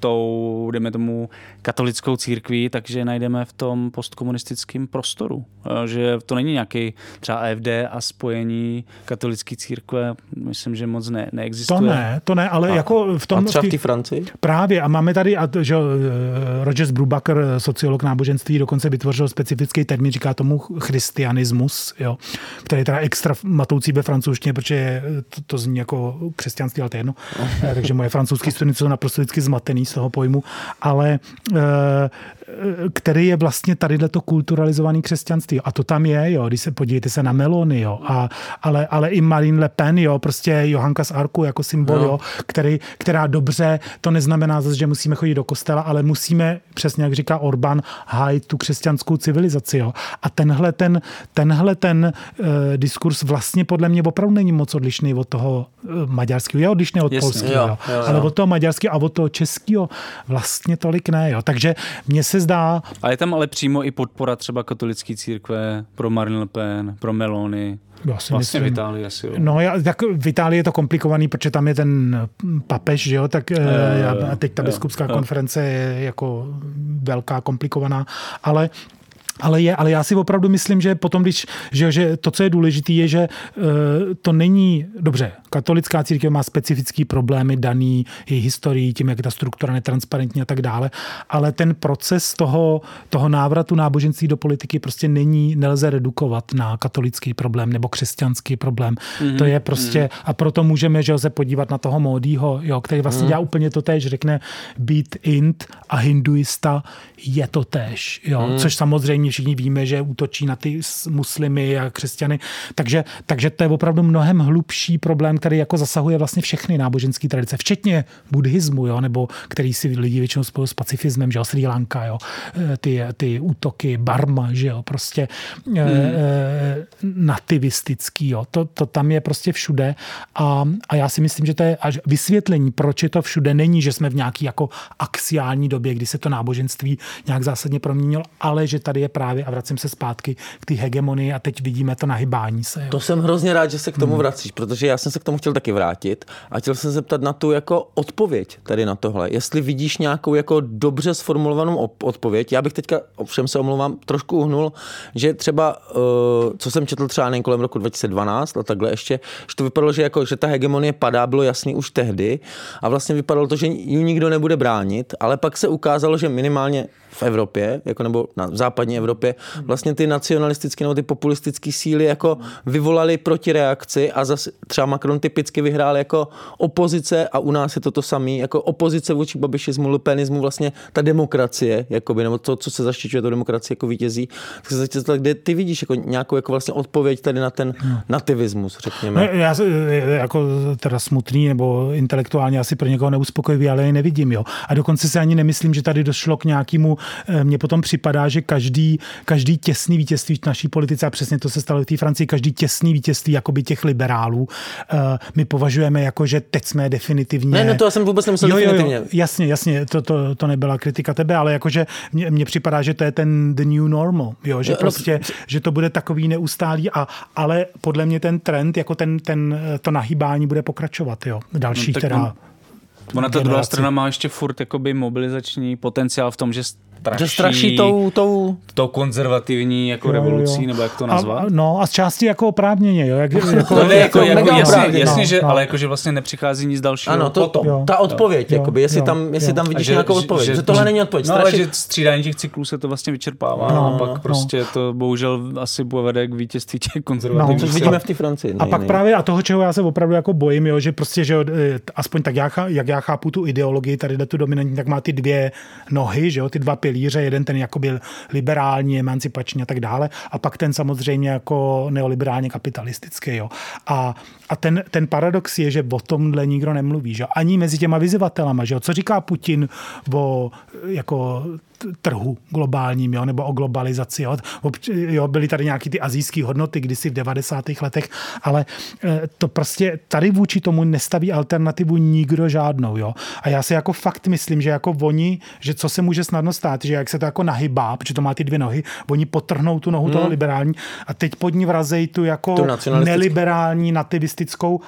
tou, jdeme tomu, katolickou církví, takže najdeme v tom postkomunistickém prostoru. Že to není nějaký třeba AFD a spojení katolické církve, myslím, že moc ne, neexistuje. To ne, to ne, ale a, jako v tom... A třeba v té Francii? Právě a máme tady, a že Rogers Brubaker, sociolog náboženství, dokonce vytvořil specifický termín, říká tomu christianismus, jo, který je teda extra matoucí ve francouzštině, protože to, to zní jako křesťanství, ale to je jedno. No. Takže moje francouzské studenty jsou naprosto vždycky zmatený toho pojmu, ale který je vlastně tady to kulturalizovaný křesťanství. A to tam je, jo, když se podívejte se na Melony, jo, a, ale, ale i Marine Le Pen, jo, prostě Johanka z Arku jako symbol, no. jo, který, která dobře, to neznamená zase, že musíme chodit do kostela, ale musíme, přesně jak říká Orbán, hájit tu křesťanskou civilizaci, jo. A tenhle ten, tenhle ten uh, diskurs vlastně podle mě opravdu není moc odlišný od toho uh, maďarského. Je odlišný od Jasně, polského, jo, jo, jo. ale od toho maďarského a od toho českého vlastně tolik ne, jo. Takže mně se zdá. A je tam ale přímo i podpora třeba katolické církve pro Marine Le Pen, pro Melony. Já si vlastně myslím, v Itálii asi. Jo. No, já, tak v Itálii je to komplikovaný, protože tam je ten papež, že jo, tak e, a teď ta biskupská konference je jako velká, komplikovaná, ale ale je, ale já si opravdu myslím, že potom, když, že, že to, co je důležité, je, že uh, to není, dobře, katolická církev má specifický problémy daný její historií, tím, jak je ta struktura netransparentní a tak dále, ale ten proces toho, toho návratu náboženství do politiky prostě není, nelze redukovat na katolický problém nebo křesťanský problém. Mm-hmm. To je prostě, mm-hmm. a proto můžeme, že se podívat na toho Módího, jo, který vlastně mm-hmm. dělá úplně to tež, řekne být int a hinduista je to tež, jo, mm-hmm. což samozřejmě všichni víme, že útočí na ty muslimy a křesťany, takže, takže to je opravdu mnohem hlubší problém, který jako zasahuje vlastně všechny náboženské tradice, včetně buddhismu, jo, nebo který si lidi většinou spojují s pacifismem, že jo, Sri Lanka, jo, eh, ty, ty útoky, Barma, že jo, prostě hmm. e, nativistický, jo, to, to tam je prostě všude a, a já si myslím, že to je až vysvětlení, proč je to všude, není, že jsme v nějaký jako axiální době, kdy se to náboženství nějak zásadně proměnilo, ale že tady je právě, a vracím se zpátky k té hegemonii a teď vidíme to nahybání se. Jo. To jsem hrozně rád, že se k tomu hmm. vracíš, protože já jsem se k tomu chtěl taky vrátit a chtěl jsem se zeptat na tu jako odpověď tady na tohle. Jestli vidíš nějakou jako dobře sformulovanou odpověď. Já bych teďka, ovšem se omlouvám, trošku uhnul, že třeba, uh, co jsem četl třeba nejen kolem roku 2012 a takhle ještě, že to vypadalo, že, jako, že ta hegemonie padá, bylo jasný už tehdy a vlastně vypadalo to, že ji nikdo nebude bránit, ale pak se ukázalo, že minimálně v Evropě, jako nebo na západní Evropě, vlastně ty nacionalistické nebo ty populistické síly jako vyvolali protireakci a zase třeba Macron typicky vyhrál jako opozice a u nás je to to samé, jako opozice vůči babišismu, lupenismu, vlastně ta demokracie, jakoby, nebo to, co se zaštiťuje to demokracie jako vítězí, tak se začít, kde ty vidíš jako nějakou jako vlastně odpověď tady na ten hmm. nativismus, řekněme. No, já jako teda smutný nebo intelektuálně asi pro někoho neuspokojivý, ale je nevidím, jo. A dokonce si ani nemyslím, že tady došlo k nějakému Eh, mně potom připadá, že každý, každý těsný vítězství v naší politice, a přesně to se stalo v té Francii, každý těsný vítězství jakoby těch liberálů, eh, my považujeme jako, že teď jsme definitivně... Ne, ne, to já jsem vůbec nemyslel jo, definitivně. Jo, jo, jasně, jasně, to, to, to nebyla kritika tebe, ale jakože mně, mně připadá, že to je ten the new normal, jo, že jo, prostě, no, že to bude takový neustálý, a, ale podle mě ten trend, jako ten, ten, to nahýbání bude pokračovat, jo, další, no, teda... Ona ta druhá strana má ještě furt jakoby mobilizační potenciál v tom, že straší, že straší tou, tou... tou konzervativní jako jo, revolucí, jo. nebo jak to nazvat. A, no a z části jako oprávněně, jo. Jak, jako, je jako, jako, jako jasně, jasně no, že, no. ale jako, že vlastně nepřichází nic dalšího ano, to, to, ta odpověď, jo, jakoby, jestli, jo, tam, jestli jo. tam vidíš že, nějakou odpověď, že, že tohle není odpověď. No, ale že střídání těch cyklů se to vlastně vyčerpává no, a pak no, prostě no. to bohužel asi povede k vítězství těch konzervativních. No, což vidíme v té Francii. A pak právě a toho, čeho já se opravdu jako bojím, jo, že prostě, že eh, aspoň tak já, jak já chápu tu ideologii, tady tu dominantní, tak má ty dvě nohy, že jo, ty dva pilíře, jeden ten jako byl liberální, emancipační a tak dále. A pak ten samozřejmě jako neoliberálně kapitalistický. Jo. A, a ten, ten paradox je, že o tomhle nikdo nemluví. Že? Ani mezi těma vyzývatelama. Že? Co říká Putin o jako trhu globálním, jo, nebo o globalizaci. Jo. Jo, byly tady nějaké ty azijské hodnoty kdysi v 90. letech, ale eh, to prostě tady vůči tomu nestaví alternativu nikdo žádnou. Jo. A já si jako fakt myslím, že jako oni, že co se může snadno stát, že jak se to jako nahybá, protože to má ty dvě nohy, oni potrhnou tu nohu hmm. toho liberální a teď pod ní vrazejí tu jako tu neliberální, nativistickou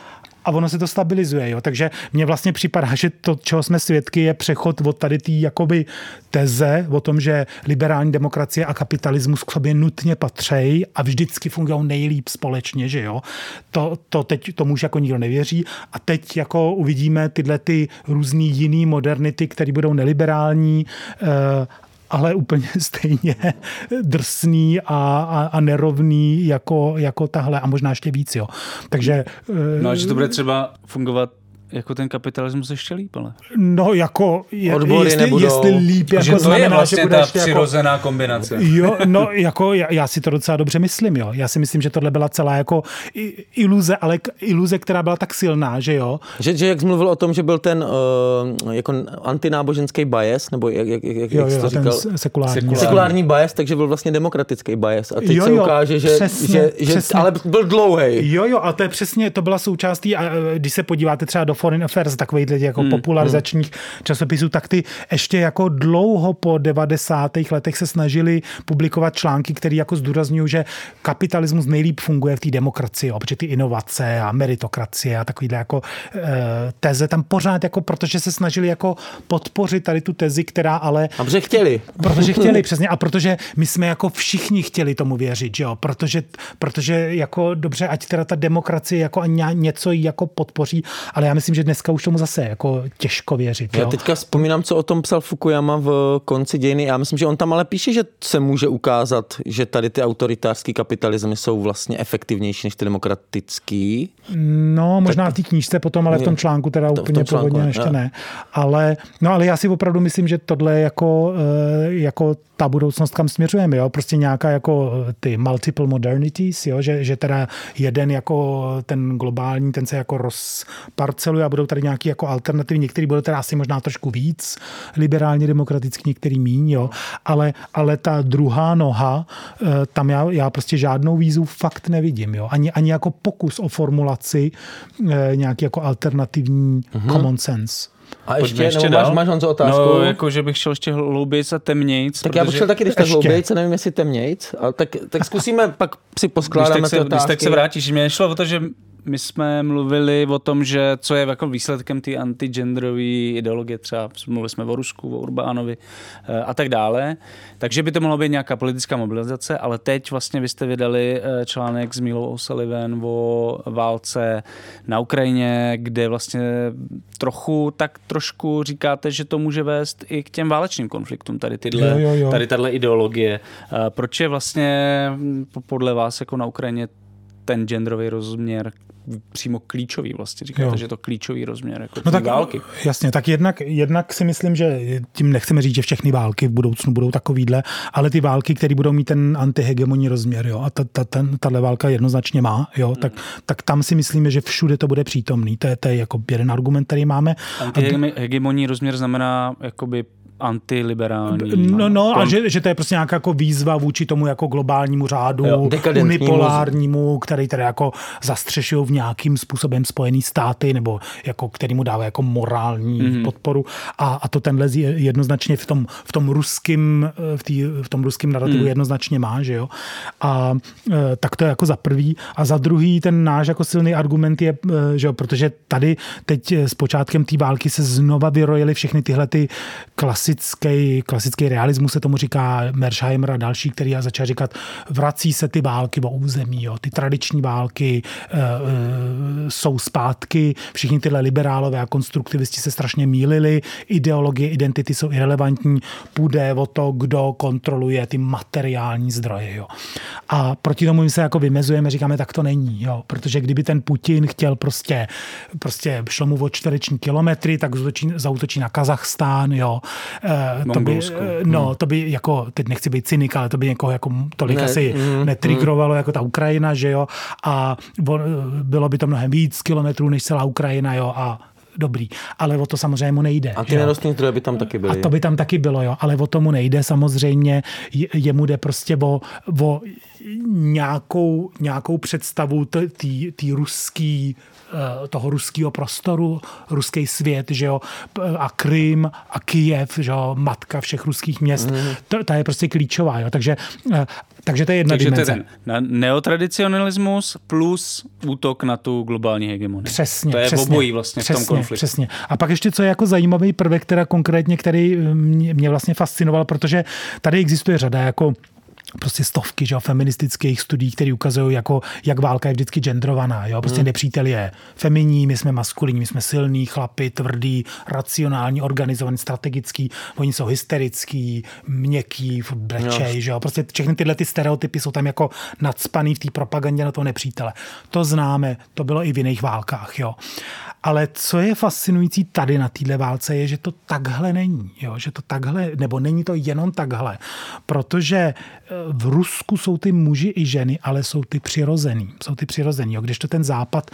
a ono se to stabilizuje. Jo? Takže mně vlastně připadá, že to, čeho jsme svědky, je přechod od tady té jakoby teze o tom, že liberální demokracie a kapitalismus k sobě nutně patří a vždycky fungují nejlíp společně, že jo. To, to teď tomu už jako nikdo nevěří a teď jako uvidíme tyhle ty různý jiný modernity, které budou neliberální eh, ale úplně stejně drsný a, a, a nerovný jako, jako tahle a možná ještě víc. Jo. Takže, no, že to bude třeba fungovat jako ten kapitalismus ještě líp, ale. No jako, je, Odbory jestli, nebudou. jestli líp, jako že to znamená, je vlastně že ta budeš jako, přirozená kombinace. Jo, no jako já, já si to docela dobře myslím, jo. Já si myslím, že tohle byla celá jako iluze, ale iluze, která byla tak silná, že jo. Že, že jak jsi mluvil o tom, že byl ten uh, jako antináboženský bias, nebo jak, jak, jak, Jo, jak jsi to říkal? sekulární. Sekulární. Sekulární bias, takže byl vlastně demokratický bias. A teď Jo, se jo, ukáže, že, přesně, že, že přesně. ale byl dlouhý. Jo, jo, a to je přesně, to byla součástí, a e, když se podíváte třeba do Foreign Affairs, takových jako hmm, popularizačních časopisů, tak ty ještě jako dlouho po 90. letech se snažili publikovat články, které jako zdůrazňují, že kapitalismus nejlíp funguje v té demokracii, jo, protože ty inovace a meritokracie a takovýhle jako e, teze tam pořád jako, protože se snažili jako podpořit tady tu tezi, která ale A protože chtěli. Protože chtěli, přesně. A protože my jsme jako všichni chtěli tomu věřit, že jo? Protože, protože jako dobře, ať teda ta demokracie jako něco jako podpoří, ale já myslím, že dneska už tomu zase jako těžko věřit, Já jo? teďka vzpomínám, co o tom psal Fukuyama v konci dějiny. Já myslím, že on tam ale píše, že se může ukázat, že tady ty autoritářský kapitalismy jsou vlastně efektivnější než ty demokratický. No, možná v té knížce potom, ale v tom článku teda To- úplně článku, původně ne. ještě ne. Ale, no, ale já si opravdu myslím, že tohle je jako, eh, jako ta budoucnost, kam směřujeme, jo? Prostě nějaká jako eh, ty multiple modernities, jo? Že, že teda jeden jako ten globální, ten se jako rozparceluje a budou tady nějaký jako alternativy, některý budou teda asi možná trošku víc liberálně demokratický, některý míň, jo? Ale, ale ta druhá noha, eh, tam já, já prostě žádnou výzvu fakt nevidím, jo? Ani, ani jako pokus o formulaci eh, nějaký jako alternativní Mhm. common sense. A ještě, Pojďme nebo máš, máš Honzo otázku? No, jako, že bych šel ještě hloubějc a temnějc. tak já bych protože- šel taky, když tak Ještě. hloubějc, nevím, jestli temnějc, ale tak, tak zkusíme, pak si když poskládáme tak, ty se, když otázky. tak se vrátíš. Mě šlo o to, že my jsme mluvili o tom, že co je jako výsledkem té antigenderové ideologie, třeba mluvili jsme o Rusku, o Urbánovi eh, a tak dále. Takže by to mohlo být nějaká politická mobilizace, ale teď vlastně vy jste vydali eh, článek s Milou O'Sullivan o válce na Ukrajině, kde vlastně trochu, tak trošku říkáte, že to může vést i k těm válečným konfliktům, tady tyhle, Jo, jo, jo. tady tahle ideologie. Eh, Proč je vlastně podle vás jako na Ukrajině ten genderový rozměr přímo klíčový vlastně. Říkáte, Jo. že je to klíčový rozměr jako No tak války. Jasně, tak jednak, jednak si myslím, že tím nechceme říct, že všechny války v budoucnu budou takovýhle, ale ty války, které budou mít ten antihegemonní rozměr, jo, a ta, ta, ten, tahle válka jednoznačně má, jo, tak, tak tam si myslíme, že všude to bude přítomný. To je, to je jako jeden argument, který máme. Antihegemonní rozměr znamená jakoby antiliberální. No, no a že, že to je prostě nějaká jako výzva vůči tomu jako globálnímu řádu, Jo, unipolárnímu, který teda jako zastřešují v nějakým způsobem Spojený státy, nebo jako, který mu dává jako morální Mhm. mm-hmm. podporu. A, a to tenhle je jednoznačně v tom, v tom ruským, v, tý, v tom ruským narrativu mm. jednoznačně má, že jo. A e, tak to je jako za prvý. A za druhý ten náš jako silný argument je, e, že jo, protože tady teď s počátkem té války se znova vyrojily všechny tyhle ty klasický, klasický realismus se tomu říká Mersheimer a další, který já začal říkat, vrací se ty války o území, jo. ty tradiční války e, e, jsou zpátky, všichni tyhle liberálové a konstruktivisti se strašně mýlili, ideologie, identity jsou irrelevantní, půjde o to, kdo kontroluje ty materiální zdroje. Jo. A proti tomu my se jako vymezujeme, říkáme, tak to není, jo. protože kdyby ten Putin chtěl prostě, prostě šlo mu o čtvereční kilometry, tak zautočí, zautočí na Kazachstán, jo. E, to by, Mongolsko. e, no, to by jako, teď nechci být cynik, ale to by někoho jako tolik Ne, asi mm, netrigrovalo jako ta Ukrajina, že jo. A on, bylo by to mnohem víc kilometrů než celá Ukrajina, jo. A dobrý. Ale o to samozřejmě mu nejde. A ty nerostné zdroje by tam taky byly. A to by tam taky bylo, jo. Ale o tomu nejde samozřejmě. Je- Jemu jde prostě o, o nějakou, nějakou představu t- tý- tý ruský eh, toho ruského prostoru, ruský svět, že jo, p- a Krym a Kijev, že jo, matka všech ruských měst, mm. to, ta je prostě klíčová, jo, takže, eh, takže to je jedna Takže dimenze. ten na neotradicionalismus plus útok na tu globální hegemonii. Přesně, To je přesně, obojí vlastně přesně, v tom konfliktu. Přesně. A pak ještě co je jako zajímavý prvek, teda konkrétně, který mě vlastně fascinoval, protože tady existuje řada jako prostě stovky že jo, feministických studií, které ukazují, jako, jak válka je vždycky genderovaná. Jo? Prostě hmm. nepřítel je feminní, my jsme maskulinní, my jsme silní, chlapi, tvrdý, racionální, organizovaný, strategický, oni jsou hysterický, měkký, brečej, že jo? Prostě všechny tyhle ty stereotypy jsou tam jako nadspaný v té propagandě na toho nepřítele. To známe, to bylo i v jiných válkách. Jo? Ale co je fascinující tady na téhle válce, je, že to takhle není. Jo? Že to takhle, nebo není to jenom takhle. Protože eh, v Rusku jsou ty muži i ženy, ale jsou ty přirozený. Jsou ty přirozený. Jo? Když to ten západ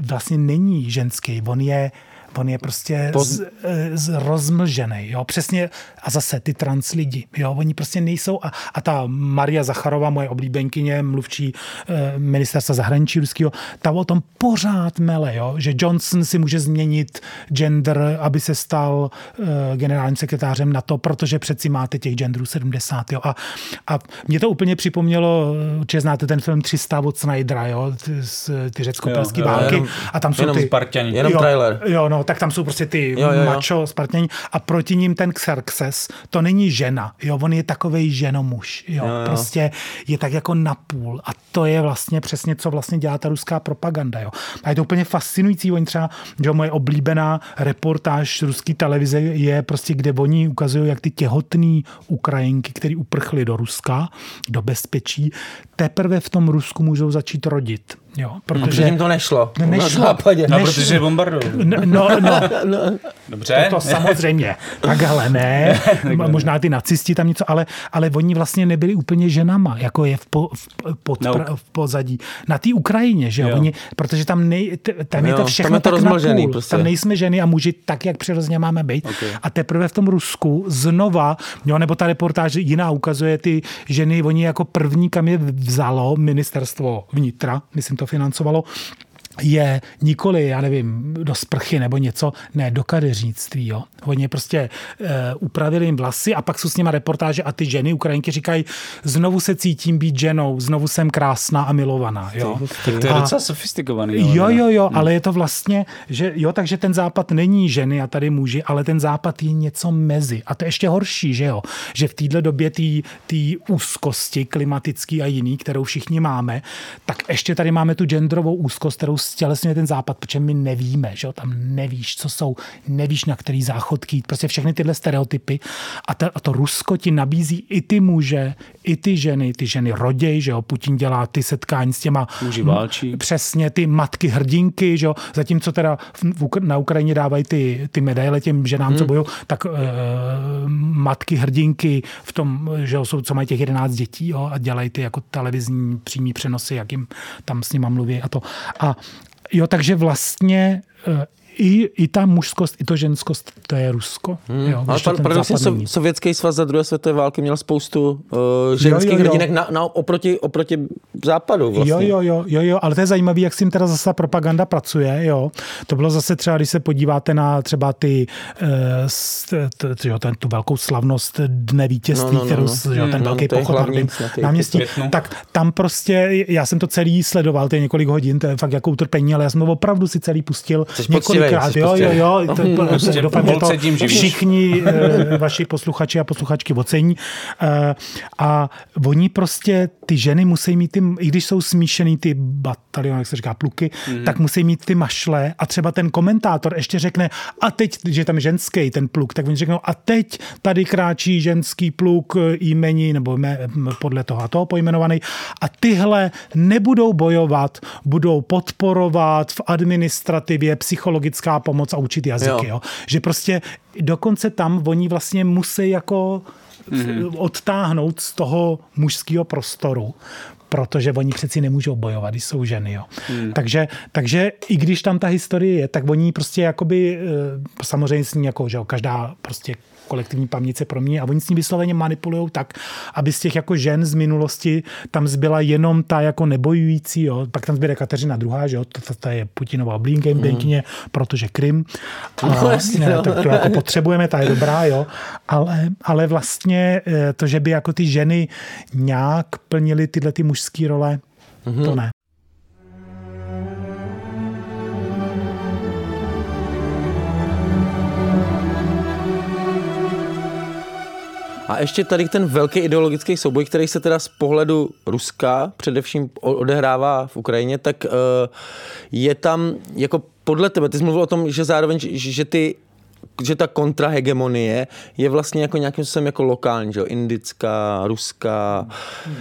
vlastně není ženský, on je On je prostě Poz... z, eh, z, rozmlžený, jo, přesně. A zase ty trans lidi, jo, oni prostě nejsou. A, a ta Maria Zacharova, moje oblíbenkyně, mluvčí e, ministerstva zahraničí ruského, ta o tom pořád mele, jo, že Johnson si může změnit gender, aby se stal e, generálním sekretářem na to, protože přeci máte těch genderů 70, jo. A, a mě to úplně připomnělo, že znáte ten film 300 od Snydera, jo, ty, ty řecko-perský války. Jenom, a tam jsou jenom ty... Spartani. Jenom jo, trailer. Jo, no, tak tam jsou prostě ty jo, jo, jo. macho spartění a proti ním ten Xerxes, to není žena, jo, on je takovej ženomuž, jo, jo, jo. prostě je tak jako napůl a to je vlastně přesně, co vlastně dělá ta ruská propaganda, jo. A je to úplně fascinující, oni třeba, že moje oblíbená reportáž ruské televize je prostě, kde oni ukazují, jak ty těhotné Ukrajinky, které uprchly do Ruska, do bezpečí, teprve v tom Rusku můžou začít rodit. Jo, protože jim to nešlo. Nešlo. Na západě. No, protože bombardují. No, no, no. Dobře. To, to samozřejmě. Takhle ne. Možná ty nacisti tam něco, ale, ale oni vlastně nebyli úplně ženama, jako je v, po, v, pod, no. v pozadí. Na té Ukrajině, že jo? Oni, protože tam, nej, tam je to všechno tam je to tak rozmlžený, prostě. Tam nejsme ženy a muži tak, jak přirozeně máme být. Okay. A teprve v tom Rusku znova, jo, nebo ta reportáž jiná ukazuje ty ženy, oni jako první, kam je vzalo ministerstvo vnitra, myslím to financovalo, je nikoli, já nevím, do sprchy nebo něco, ne, do kadeřnictví. Jo. Oni prostě e, upravili jim vlasy a pak jsou s nima reportáže a ty ženy Ukrajinky říkají, znovu se cítím být ženou, znovu jsem krásná a milovaná. Jo. Tak to je a, docela sofistikovaný. Jo, jo, jo, hmm. ale je to vlastně, že jo, takže ten západ není ženy a tady muži, ale ten západ je něco mezi. A to je ještě horší, že jo, že v této době té úzkosti klimatický a jiný, kterou všichni máme, tak ještě tady máme tu genderovou úzkost, kterou stělesňuje ten západ, protože my nevíme, že jo, tam nevíš, co jsou, nevíš, na který záchodky prostě všechny tyhle stereotypy. A, ta, a to Rusko ti nabízí i ty muže, i ty ženy, ty ženy roděj, že jo, Putin dělá ty setkání s těma... Muži válčí. Přesně, ty matky hrdinky, že jo, zatímco teda v, na Ukrajině dávají ty, ty medaile těm ženám, hmm. co bojují, tak uh, matky hrdinky v tom, že jo, jsou, co mají těch 11 dětí, jo, a dělají ty jako televizní přímý přenosy, jak jim tam s nima mluví a to. A Jo, takže vlastně eh, i, i ta mužskost, i to ženskost, to je Rusko. Hmm. Jo, Ale pan, paradoxně so, Sovětský svaz za druhé světové války měl spoustu uh, ženských jo, jo, jo. hrdinek na, na, oproti, oproti západu. Vlastně. Jo, jo, jo, jo, jo, ale to je zajímavé, jak s tím teda zase propaganda pracuje. Jo. To bylo zase třeba, když se podíváte na třeba ty, uh, ten, tu velkou slavnost Dne vítězství, no, no, no, kterou, no. Jo, ten hmm, velký no, pochod na městí, tak tam prostě, já jsem to celý sledoval, to je několik hodin, to je fakt jako utrpení, ale já jsem to opravdu si celý pustil několik několikrát, jo, jo, jo, to, prostě doufám, že to všichni eh, vaši posluchači a posluchačky ocení. Eh, a oni prostě, ty ženy musí mít ty, i když jsou smíšený ty bataliony, jak se říká, pluky, mm-hmm. tak musí mít ty mašle a třeba ten komentátor ještě řekne, a teď, že tam ženský ten pluk, tak oni řeknou, a teď tady kráčí ženský pluk eh, jmení, nebo mé, podle toho a toho pojmenovaný, a tyhle nebudou bojovat, budou podporovat v administrativě, psychologické psychologická pomoc a učit jazyky. Jo. Jo? Že prostě dokonce tam oni vlastně musí jako mm-hmm. odtáhnout z toho mužského prostoru, protože oni přeci nemůžou bojovat, když jsou ženy. Jo. Hmm. Takže, takže i když tam ta historie je, tak oni prostě jakoby, eh, samozřejmě s ní jako, že jo, každá prostě kolektivní paměť se promění a oni s ní vysloveně manipulují tak, aby z těch jako žen z minulosti tam zbyla jenom ta jako nebojující, jo. pak tam zbyde Kateřina druhá, že jo, to je Putinová oblínka mm. protože Krym. A, no, jasně, no. To, to jako potřebujeme, ta je dobrá, jo. Ale, ale vlastně eh, to, že by jako ty ženy nějak plnily tyhle ty mužské role, mm-hmm. to ne. A ještě tady ten velký ideologický souboj, který se teda z pohledu Ruska především odehrává v Ukrajině, tak uh, je tam jako podle tebe, ty jsi mluvil o tom, že zároveň, že ty že ta kontrahegemonie je vlastně jako nějakým způsobem jako lokální, že jo, indická, ruská,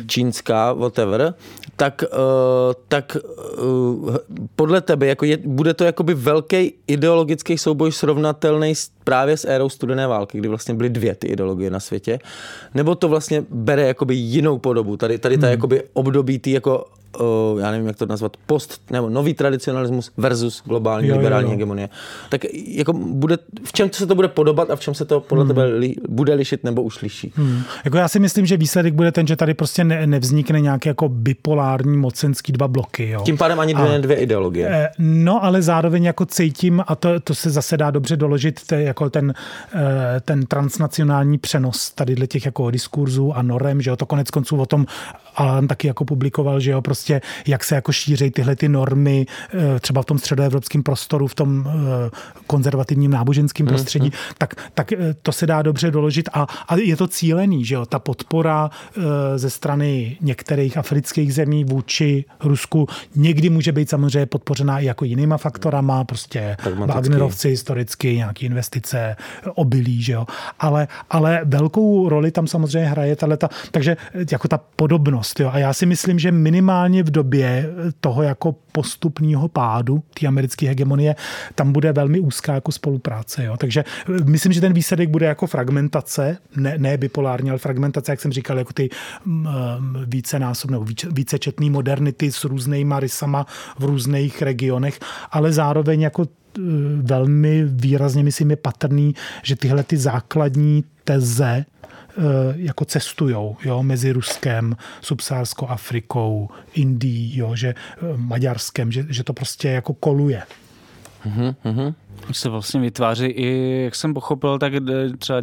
čínská, whatever, tak, uh, tak uh, podle tebe jako je, bude to jakoby velký ideologický souboj srovnatelný s, právě s érou studené války, kdy vlastně byly dvě ty ideologie na světě, nebo to vlastně bere jakoby jinou podobu, tady, tady ta hmm. jakoby období ty jako uh, já nevím, jak to nazvat, post, nebo nový tradicionalismus versus globální jo, liberální jo, jo. hegemonie. Tak jako bude, v čem se to bude podobat a v čem se to podle hmm. tebe li, bude lišit nebo už liší? Hmm. Jako já si myslím, že výsledek bude ten, že tady prostě ne, nevznikne nějaký jako bipolární mocenský dva bloky. Jo. Tím pádem ani dvě, a, dvě ideologie. Eh, no, ale zároveň jako cítím, a to, to se zase dá dobře doložit, to jako ten, eh, ten transnacionální přenos tady těch jako diskurzů a norem, že jo, to konec konců o tom Alan taky jako publikoval, že jo, prostě jak se jako šíří tyhle ty normy eh, třeba v tom středoevropském prostoru, v tom eh, konzervativním náboženském prostředí, mm-hmm. tak, tak eh, to se dá dobře doložit. A, a je to cílený, že jo, ta podpora ze strany některých afrických zemí vůči Rusku někdy může být samozřejmě podpořená i jako jinýma faktorama, prostě Wagnerovci historicky, nějaké investice, obilí, že jo, ale, ale velkou roli tam samozřejmě hraje ta takže jako ta podobnost Jo. A já si myslím, že minimálně v době toho jako postupného pádu té americké hegemonie tam bude velmi úzká jako spolupráce. Jo. Takže eh, myslím, že ten výsledek bude jako fragmentace, ne, ne bipolární, ale fragmentace, jak jsem říkal, jako ty mm, eh, více násobné, více, četný modernity s různýma rysama v různých regionech, ale zároveň jako eh, velmi výrazně, myslím, je patrný, že tyhle ty základní teze jako cestujou jo, mezi Ruskem, subsárskou Afrikou, Indií, jo, že eh, Maďarskem, že, že to prostě jako koluje. Mm-hmm. Se vlastně vytváří i, jak jsem pochopil, tak třeba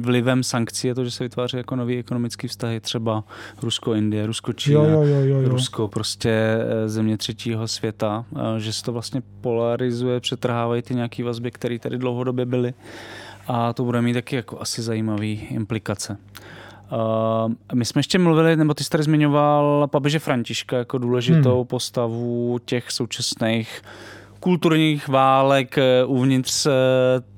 vlivem sankcí je to, že se vytváří jako nový ekonomický vztahy, třeba Rusko-Indie, Rusko-Čína, jo, jo, jo, jo. Rusko, prostě eh, země třetího světa, že se to vlastně polarizuje, přetrhávají ty nějaké vazby, které tady dlouhodobě byly a to bude mít taky jako asi zajímavý implikace. Uh, my jsme ještě mluvili, nebo ty jsi tady zmiňoval papeže Františka jako důležitou hmm. postavu těch současných kulturních válek eh, uvnitř eh,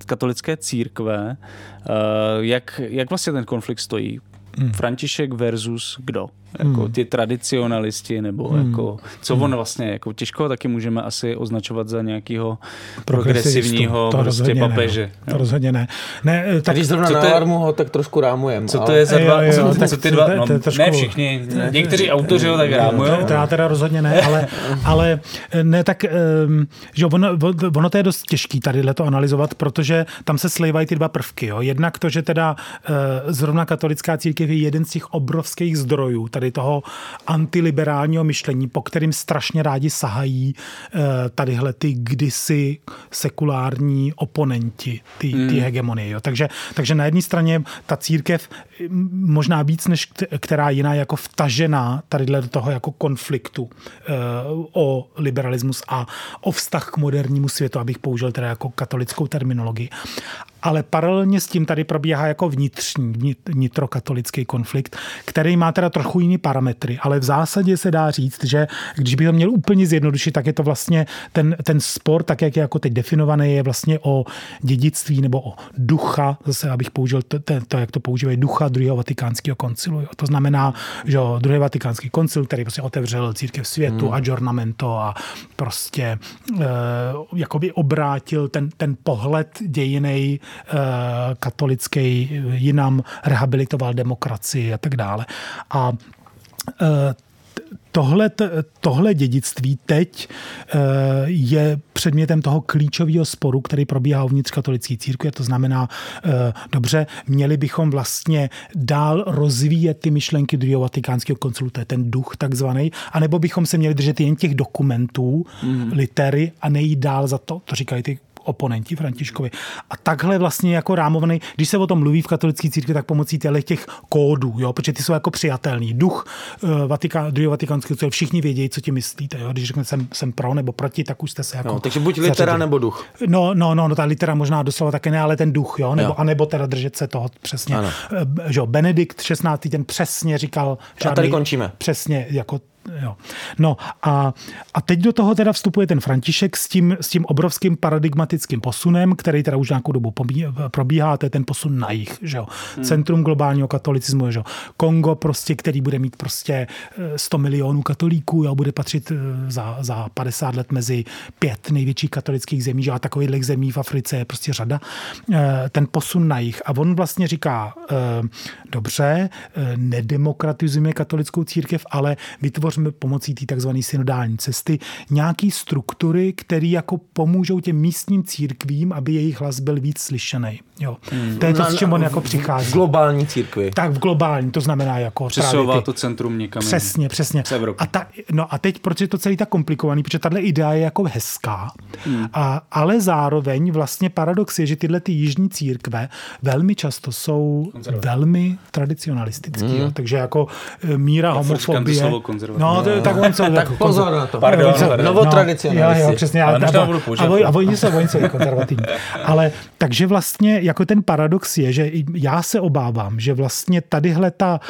katolické církve. Uh, jak, jak vlastně ten konflikt stojí? Hmm. František versus kdo? Jako hmm. ty tradicionalisti, nebo hmm. jako, co on vlastně, jako těžko taky můžeme asi označovat za nějakého progresivního to prostě papeže. Ne, to rozhodně ne. ne eh, tak, Když zrovna na alarmu ho tak trošku rámujem. Co to je za dva? Jo, jo, co, co ty dva? No, ne všichni, někteří autoři ho tak rámují. To já teda rozhodně ne, ale, ale eh, ne tak, ehm, že ono, ono to je dost těžký tady to analyzovat, protože tam se slejvají ty dva prvky. Jo. Jednak to, že teda eh, zrovna katolická církev je jeden z těch obrovských zdrojů tady tady toho antiliberálního myšlení, po kterým strašně rádi sahají eh, tadyhle ty kdysi sekulární oponenti ty, hmm. ty hegemonie. Jo. Takže, takže na jedné straně ta církev možná víc než která jiná jako vtažená tady do toho jako konfliktu eh, o liberalismus a o vztah k modernímu světu, abych použil teda jako katolickou terminologii ale paralelně s tím tady probíhá jako vnitřní, vnitrokatolický konflikt, který má teda trochu jiný parametry, ale v zásadě se dá říct, že když bych to měl úplně zjednodušit, tak je to vlastně ten, ten spor, tak jak je jako teď definovaný, je vlastně o dědictví nebo o ducha, zase abych použil to, to, to jak to používají, ducha druhého vatikánského koncilu. Jo. To znamená, že druhý vatikánský koncil, který prostě otevřel církev světu, hmm. adjournamento a prostě e, jakoby obrátil ten, ten pohled dějinej katolický jinam rehabilitoval demokracii a tak dále. A eh, tohle, tohle dědictví teď eh, je předmětem toho klíčového sporu, který probíhá uvnitř katolické církve. To znamená, dobře, měli bychom vlastně dál rozvíjet ty myšlenky druhého vatikánského koncilu, to je ten duch takzvaný, anebo bychom se měli držet jen těch dokumentů, mm. litery a nejít dál za to, to říkají ty oponenti Františkovi. A takhle vlastně jako rámovaný, když se o tom mluví v katolické církvi, tak pomocí těch kódů, jo, protože ty jsou jako přijatelný. Duch uh, Vatikán, druhého vatikánského církve, všichni vědějí, co ti myslíte. Jo? Když řeknete, jsem, jsem pro nebo proti, tak už jste se jako. No, takže buď litera zařadili. nebo duch. No, no, no, no, ta litera možná doslova také ne, ale ten duch, jo, nebo, jo. anebo teda držet se toho přesně. Ano. Eh, že jo, Benedikt 16. ten přesně říkal, že a tady končíme. Přesně, jako Jo. No a, a teď do toho teda vstupuje ten František s tím, s tím obrovským paradigmatickým posunem, který teda už nějakou dobu probíhá, to je ten posun na jich. Že jo. Hmm. Centrum globálního katolicismu, že jo. Kongo prostě, který bude mít prostě 100 milionů katolíků, jo, bude patřit za, za 50 let mezi pět největších katolických zemí, že a takových zemí v Africe je prostě řada. Ten posun na jich. A on vlastně říká, dobře, nedemokratizujeme katolickou církev, ale vytvoříme pomocí té takzvané synodální cesty nějaký struktury, které jako pomůžou těm místním církvím, aby jejich hlas byl víc slyšený. Jo. Hmm. To je to, s čím on jako přichází. V globální církvi. Tak v globální, to znamená jako Přesouvá to centrum někam. Přesně, přesně. A, ta, no a teď, proč je to celý tak komplikovaný? Protože tahle idea je jako hezká, hmm. a, ale zároveň vlastně paradox je, že tyhle ty jižní církve velmi často jsou velmi tradicionalistický. Hmm. Jo. Takže jako e, míra homofobie. No, to, tak on co, tak pozor na to. Pardon, pardon. Novotradicionalisti. No, jo, jo, přesně. Ale a, a, a, a, oni jsou, oni jsou konzervativní. Ale takže vlastně jako ten paradox je, že já se obávám, že vlastně tadyhle ta,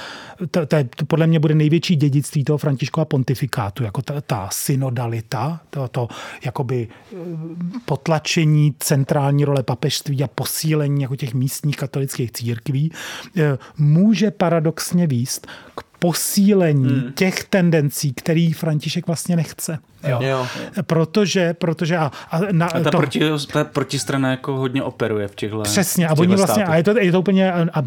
ta, ta to podle mě bude největší dědictví toho Františkova pontifikátu, jako ta, ta synodalita, to, to jakoby eh, potlačení centrální role papežství a posílení jako těch místních katolických církví, eh, může paradoxně výst k posílení hmm. těch tendencí, který František vlastně nechce. Jo. jo. Protože, protože a, a, na, a ta, to, proti, ta protistrana jako hodně operuje v těchto Přesně, a oni vlastně, a je to, je to úplně, a, a,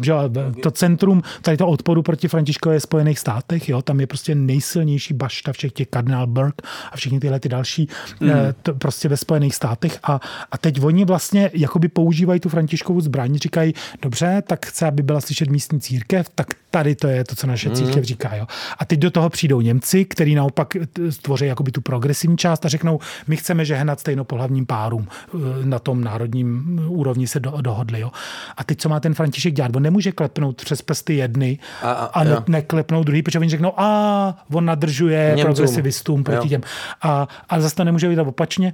to centrum tady to odporu proti Františkové Spojených státech, jo, tam je prostě nejsilnější bašta všech těch Cardinal Burke a všechny tyhle ty další mm. to, prostě ve Spojených státech a, a teď oni vlastně jakoby používají tu Františkovu zbraň, říkají, dobře, tak chce, aby byla slyšet místní církev, tak tady to je to, co naše církev mm. říká. Jo. A teď do toho přijdou Němci, který naopak stvoří jakoby tu progres progresivní část a řeknou, my chceme žehnat stejnopohlavním párům. Eh, na tom národním úrovni se do, dohodli. Jo. A teď, co má ten František dělat? On nemůže klepnout přes prsty jedny a, a, a ne, neklepnout druhý, protože oni řeknou, a on nadržuje Němcům. progresivistům proti jo. těm. A, a zase to nemůže být opačně,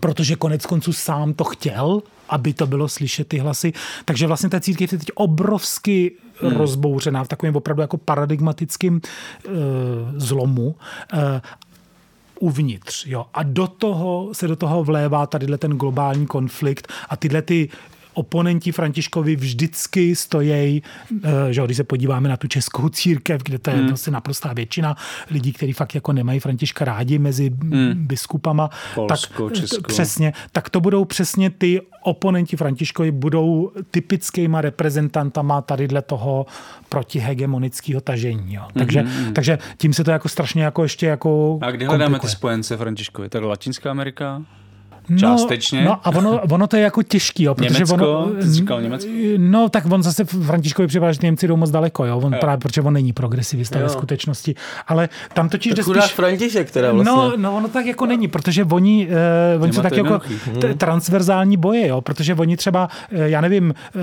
protože konec konců sám to chtěl, aby to bylo slyšet ty hlasy. Takže vlastně ta církev je teď obrovsky hmm. rozbouřená v takovém opravdu jako paradigmatickém uh, zlomu. Uh, uvnitř. Jo. A do toho se do toho vlévá tady ten globální konflikt a tyhle ty oponenti Františkovi vždycky stojí, eh, že když se podíváme na tu českou církev, kde to je hmm. prostě naprostá většina lidí, kteří fakt jako nemají Františka rádi mezi hmm. biskupama, Polsko, tak Česko. přesně, tak to budou přesně ty oponenti Františkovi budou typickýma reprezentantama tadyhle toho protihegemonického tažení. Jo. Takže, mm-hmm. takže tím se to jako strašně jako ještě jako A kde hledáme ty spojence Františkovi? Tak Latinská Amerika? No, Částečně. No a ono, ono to je jako těžký, jo, protože Německo, ono, ty jsi říkal Německo? No tak on zase Františkovi připadá, že Němci jdou moc daleko, jo, on jo. právě, protože on není progresivista jo. ve skutečnosti, ale tam totiž jde spíš... František teda vlastně. No, no, ono tak jako není, protože oni, uh, oni jsou tak jako t- transverzální boje, jo, protože oni třeba, uh, já nevím, uh,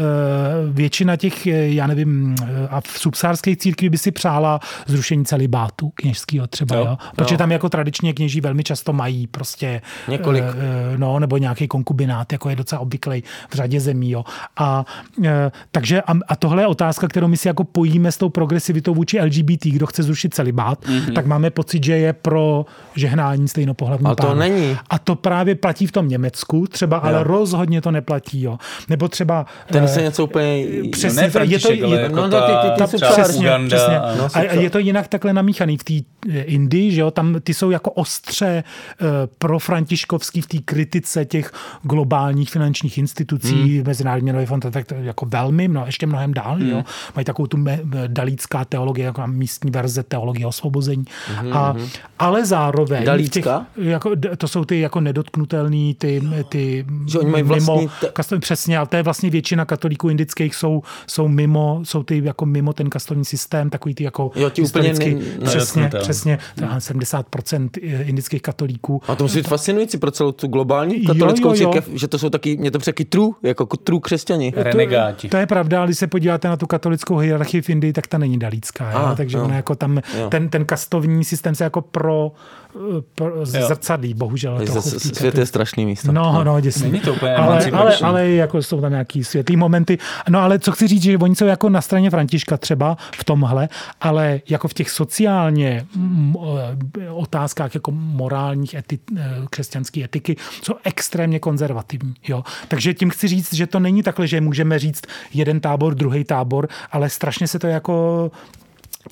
většina těch, já nevím, uh, a v subsárské církvi by si přála zrušení celibátu kněžského třeba, jo, jo protože jo. tam jako tradičně kněží velmi často mají prostě několik uh, no, nebo nějaký konkubinát, jako je docela obvyklý v řadě zemí. Jo. A, e, takže, a, a tohle je otázka, kterou my si jako pojíme s tou progresivitou vůči LGBT, kdo chce zrušit celibát, mm-hmm. tak máme pocit, že je pro žehnání stejnopohlavní A to pánu. není. A to právě platí v tom Německu, třeba, jo. ale rozhodně to neplatí. Jo. Nebo třeba... Ten se něco úplně... Přesně, no, je to, je, jako no, ta, ty, ty, ty přesně, přesně. No, a, a je to jinak takhle namíchaný v té e, Indii, že jo, tam ty jsou jako ostře uh, pro františkovský v té kritice těch globálních finančních institucí, hmm. Mezinárodní měnový fond, tak jako velmi, no, ještě mnohem dál. Hmm. Jo. Mají takovou tu me, dalícká teologie, jako místní verze teologie osvobození. Hmm. A, hmm. ale zároveň... Dalícká? Těch, jako, to jsou ty jako nedotknutelný, ty, ty že oni mají mimo, vlastní... přesně, ale to je vlastně většina katolíků indických jsou, jsou mimo, jsou ty jako mimo ten kastovní systém, takový ty jako jo, ti úplně ne, přesně, přesně, 70% indických katolíků. A to musí být fascinující pro celou tu globální globální katolickou jo, jo, jo. církev, že to jsou taky, mě to taky true, jako true křesťani. Renegáti. To, to je pravda, ale když se podíváte na tu katolickou hierarchii v Indii, tak ta není dalícká. A, takže jo. ona jako tam, ten, ten kastovní systém se jako pro zrcadlí, bohužel. Je trochu svět je strašný místo. No, no, děsný. Není to úplně ale, ale, ale, jako jsou tam nějaký světlý momenty. No ale co chci říct, že oni jsou jako na straně Františka třeba v tomhle, ale jako v těch sociálně m, otázkách jako morálních eti, eh, křesťanské etiky jsou extrémně konzervativní. Jo? Takže tím chci říct, že to není takhle, že můžeme říct jeden tábor, druhý tábor, ale strašně se to jako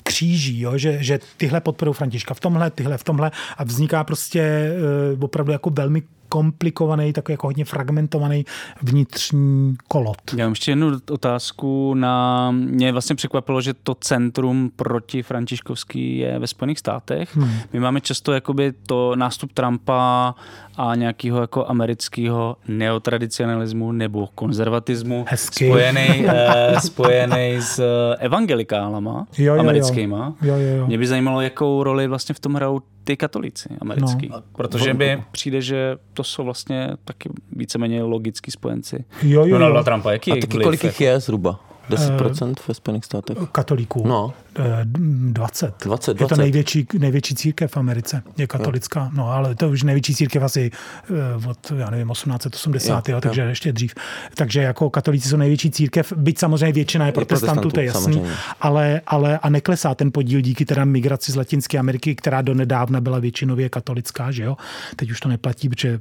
kříží, jo? Že, že tyhle podporují Františka v tomhle, tyhle v tomhle a vzniká prostě uh, opravdu jako velmi komplikovaný, takový jako hodně fragmentovaný vnitřní kolot. Já mám ještě jednu otázku. Na... Mě vlastně překvapilo, že to centrum proti Františkovský je ve Spojených státech. Hmm. My máme často jakoby to nástup Trumpa a nějakého jako amerického neotradicionalismu nebo konzervatismu Hezky. spojený, eh, spojený s evangelikálama jo, jo, americkýma. Jo, jo, jo. Mě by zajímalo, jakou roli vlastně v tom hrajou ty katolíci americký. No. Protože by přijde, že to jsou vlastně taky víceméně logický spojenci. Jo, jo, jo. Donalda Trumpa. Jaký a taky kolik jich je zhruba? 10% ve Spojených státech? Katolíků. No. 20. 20, 20. Je to největší, největší církev v Americe, je katolická. No, ale to už největší církev asi eh, od, já nevím, 1880, jo, jo, takže jo. ještě dřív. Takže jako katolíci jsou největší církev, byť samozřejmě většina je protestantů, to je jasný, ale, ale a neklesá ten podíl díky teda migraci z Latinské Ameriky, která do nedávna byla většinově katolická, že jo. Teď už to neplatí, protože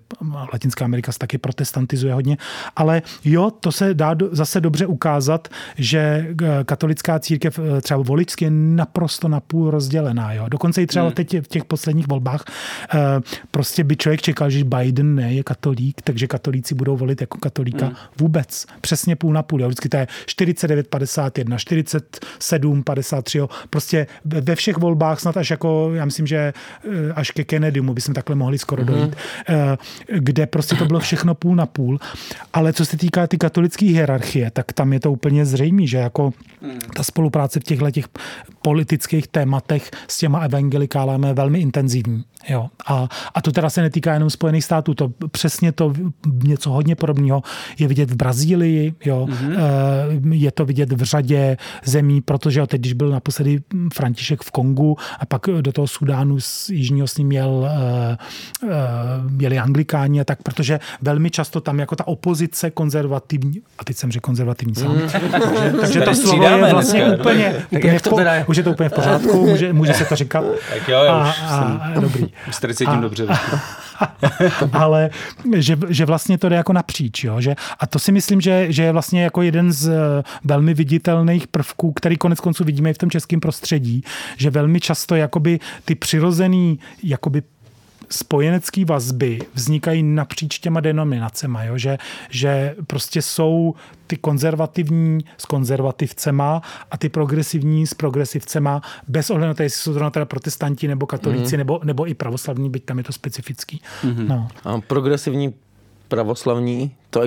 Latinská Amerika se taky protestantizuje hodně, ale jo, to se dá zase dobře ukázat, že eh, katolická církev eh, třeba voličsky je naprosto napůl rozdělená. Jo. Dokonce i třeba hmm. teď v těch posledních volbách eh, prostě by člověk čekal, že Biden ne je katolík, takže katolíci budou volit jako katolíka hmm. vůbec. Přesně půl na půl. Jo. Vždycky to je 49, 51, 47, 53. Jo. Prostě ve všech volbách snad až jako, já myslím, že až ke Kennedymu bychom takhle mohli skoro hmm. dojít, kde prostě to bylo všechno půl na půl. Ale co se týká ty katolické hierarchie, tak tam je to úplně zřejmé, že jako ta spolupráce v těchto těch politických tématech s těma evangelikálami je velmi intenzivní. Jo. A, a to teda se netýká jenom Spojených států, to přesně to něco hodně podobného je vidět v Brazílii, jo. Mm-hmm. je to vidět v řadě zemí, protože teď, když byl naposledy František v Kongu a pak do toho Sudánu z Jižního s ním měl, eh, eh, měli anglikáni a tak, protože velmi často tam jako ta opozice konzervativní, a teď jsem řekl konzervativní sám, mm. takže, takže to slovo je vlastně dneska, úplně, úplně v po, už je to úplně v pořádku, může, může se to říkat. Tak jo, já a, a, a, dobrý. Už tady cítím a, dobře. ale že, že vlastně to jde jako napříč. Jo? Že, a to si myslím, že, že je vlastně jako jeden z eh, velmi viditelných prvků, který konec konců vidíme i v tom českém prostředí, že velmi často jakoby ty přirozený jakoby spojenecké vazby vznikají napříč těma denominacemi, jo? Že, že prostě jsou ty konzervativní s konzervativcema a ty progresivní s progresivcema, bez ohledu na to, jestli jsou to teda protestanti nebo katolíci, mm. nebo, nebo i pravoslavní, byť tam je to specifický. Mm-hmm. No. A progresivní pravoslavní, to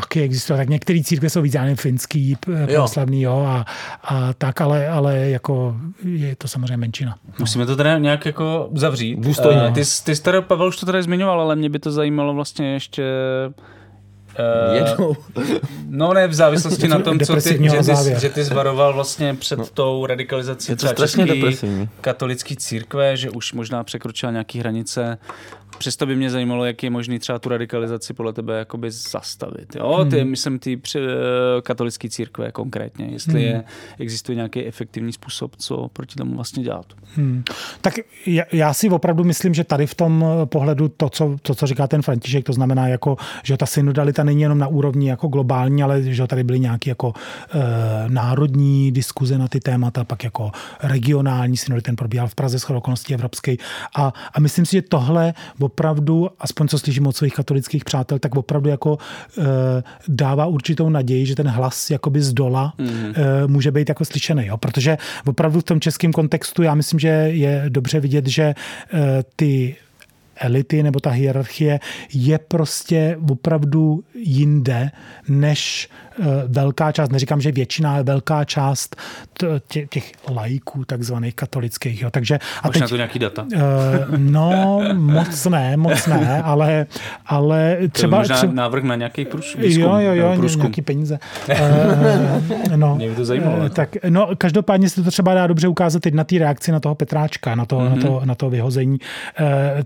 taky existuje. Tak některé církve jsou víc, já nevím, finský, pravoslavný, jo, a, a tak, ale, ale jako je to samozřejmě menšina. No. Musíme to teda nějak jako zavřít. Důstojně. Uh, ty, ty jsi Pavel už to tady zmiňoval, ale mě by to zajímalo vlastně ještě Uh, Jednou. No ne, v závislosti na tom, co ty, že, ty, že ty zvaroval vlastně před no. tou radikalizací je to strašně katolické církve, že už možná překročila nějaké hranice Přesto by mě zajímalo, jak je možný třeba tu radikalizaci podle tebe jakoby zastavit. Jo? Ty, hmm. myslím, ty eh, katolické církve konkrétně, jestli hmm. je, existuje nějaký efektivní způsob, co proti tomu vlastně dělat. Hmm. Tak já, já si opravdu myslím, že tady v tom eh, pohledu to, co, to, co říká ten František, to znamená, jako, že ta synodalita není jenom na úrovni jako globální, ale že tady byly nějaké jako e, národní diskuze na ty témata, pak jako regionální synodalita, ten probíhal v Praze s okolností evropské. A, a myslím si, že tohle opravdu, aspoň co slyším od svých katolických přátel, tak opravdu jako e, dává určitou naději, že ten hlas jakoby z dola mm. e, může být jako slyšený. Jo? Protože opravdu v tom českém kontextu já myslím, že je dobře vidět, že e, ty elity nebo ta hierarchie je prostě opravdu jinde, než velká část, neříkám, že většina, ale velká část těch lajků takzvaných katolických. Jo. Takže, a Máš teď, na to nějaký data? Uh, no, moc ne, moc ne, ale, ale třeba... To možná třeba, návrh na nějaký průzkum. Jo, jo, jo, průzkum. nějaký peníze. uh, no, Mě by to zajímalo. tak, no, každopádně se to třeba dá dobře ukázat teď na té reakci na toho Petráčka, na to, mm-hmm. na to, mhm. na to vyhození.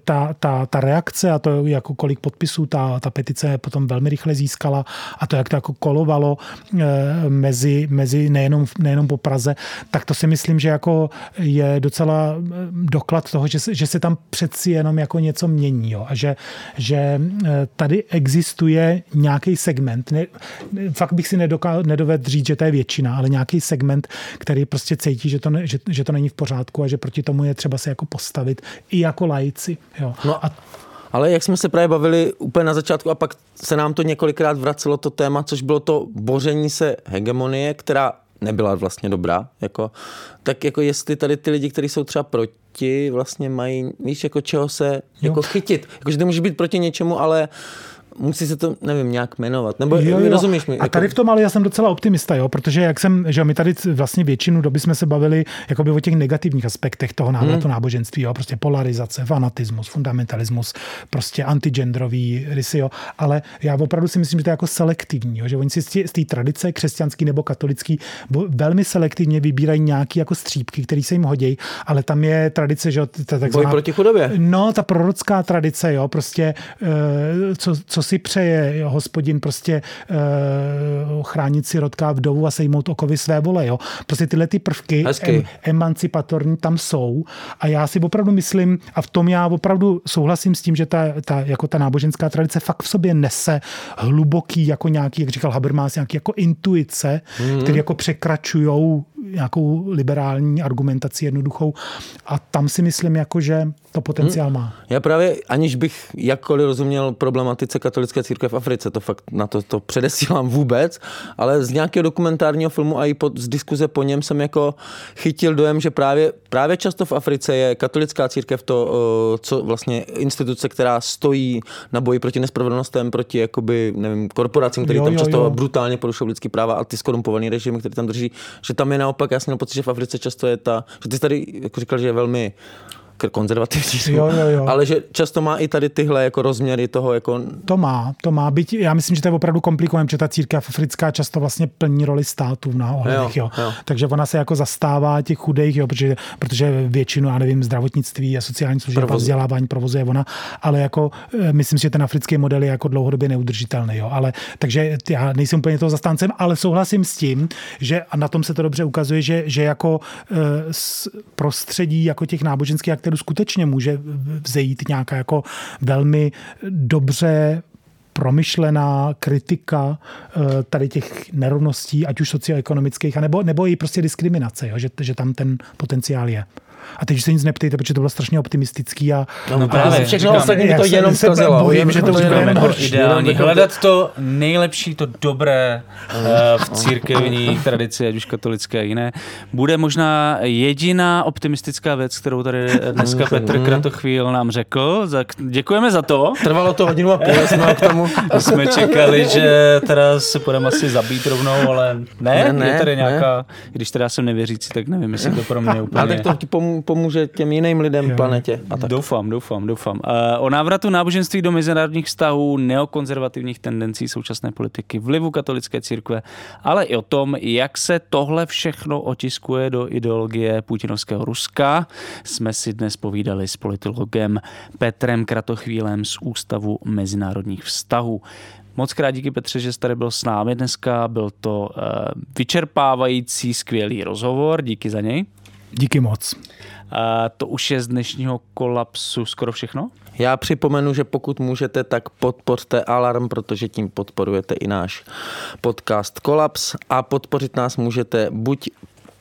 Ta, ta, ta reakce a to, jako kolik podpisů ta, ta petice potom velmi rychle získala a to, jak to jako kolovalo uh, mezi, mezi nejenom, nejenom po Praze, tak to si myslím, že jako je docela doklad toho, že se, že se tam přeci jenom jako něco mění jo, a že, že tady existuje nějaký segment, ne, fakt bych si nedovedl říct, že to je většina, ale nějaký segment, který prostě cítí, že to, ne, že, že to není v pořádku a že proti tomu je třeba se jako postavit i jako lajci. Jo. No a ale jak jsme se právě bavili úplně na začátku a pak se nám to několikrát vracelo to téma, což bylo to boření se hegemonie, která nebyla vlastně dobrá, jako, tak jako jestli tady ty lidi, kteří jsou třeba proti, vlastně mají, víš, jako čeho se jako chytit. Jakože ty můžeš být proti něčemu, ale musí se to, nevím, nějak jmenovat. Nebo jo, jo. rozumíš mi? A tady v tom ale já jsem docela optimista, jo, protože jak jsem, že my tady vlastně většinu doby jsme se bavili jakoby o těch negativních aspektech toho návratu hmm. náboženství, jo, prostě polarizace, fanatismus, fundamentalismus, prostě antigendrový rysy, jo, ale já opravdu si myslím, že to je jako selektivní, jo, že oni si z té tradice křesťanský nebo katolický velmi selektivně vybírají nějaký jako střípky, které se jim hodí, ale tam je tradice, že ta takzvaná, Boj proti chudobě. No, ta prorocká tradice, jo, prostě eh, co, co si přeje jo, hospodin prostě e, chránit si rodká vdovu a sejmout okovy své vole. Jo. Prostě tyhle ty prvky em, emancipatorní tam jsou a já si opravdu myslím a v tom já opravdu souhlasím s tím, že ta, ta, jako ta náboženská tradice fakt v sobě nese hluboký jako nějaký, jak říkal Habermas, nějaký jako intuice, mm. které jako překračují nějakou liberální argumentaci jednoduchou a tam si myslím, jako, že to potenciál hmm. má. Já právě, aniž bych jakkoliv rozuměl problematice katolické církve v Africe, to fakt na to, to předesílám vůbec, ale z nějakého dokumentárního filmu a i po, z diskuze po něm jsem jako chytil dojem, že právě, právě často v Africe je katolická církev to, co vlastně instituce, která stojí na boji proti nespravedlnostem, proti jakoby, nevím, korporacím, které tam často jo. brutálně porušují lidský práva a ty skorumpovaný režimy, který tam drží, že tam je naopak, já jsem měl pocit, že v Africe často je ta, že ty tady jako říkal, že je velmi konzervativní, jo, jo, jo. ale že často má i tady tyhle jako rozměry toho jako... To má, to má. Byť, já myslím, že to je opravdu komplikované, že ta církev africká často vlastně plní roli států na ohledech, jo, jo. jo. Takže ona se jako zastává těch chudých, jo, protože, protože většinu, já nevím, zdravotnictví a sociální služby a vzdělávání provozuje ona, ale jako eh, myslím si, že ten africký model je jako dlouhodobě neudržitelný, jo. Ale, takže já nejsem úplně toho zastáncem, ale souhlasím s tím, že a na tom se to dobře ukazuje, že, že jako e, prostředí jako těch náboženských aktérů skutečně může vzejít nějaká jako velmi dobře promyšlená kritika eh, tady těch nerovností, ať už socioekonomických, nebo, nebo i prostě diskriminace, jo? Že, že tam ten potenciál je. A teď se nic neptejte, protože to bylo strašně optimistický. A, no, no právě, všechno ostatní to jenom zkazilo. Bojím, že to bude jenom horší. Ideální. Hledat to nejlepší, to dobré uh, v církevní tradici, ať už katolické a jiné. Bude možná jediná optimistická věc, kterou tady dneska Petr Kratochvíl nám řekl. Děkujeme za to. Trvalo to hodinu a půl, jsme k tomu. jsme čekali, že teda se půjdeme asi zabít rovnou, ale ne, ne, ne je tady nějaká, ne. když teda jsem nevěřící, tak nevím, jestli to pro mě úplně... Ale tak to ti pomůže těm jiným lidem v planetě. A tak. Doufám, doufám, doufám. Eh, o návratu náboženství do mezinárodních vztahů, neokonzervativních tendencí současné politiky, vlivu katolické církve, ale i o tom, jak se tohle všechno otiskuje do ideologie putinovského Ruska, jsme si dnes povídali s politologem Petrem Kratochvílem z Ústavu mezinárodních vztahů. Moc krát díky Petře, že jsi tady byl s námi dneska. Byl to uh, vyčerpávající, skvělý rozhovor. Díky za něj. Díky moc. A to už je z dnešního kolapsu skoro všechno? Já připomenu, že pokud můžete, tak podpořte Alarm, protože tím podporujete i náš podcast Kolaps a podpořit nás můžete buď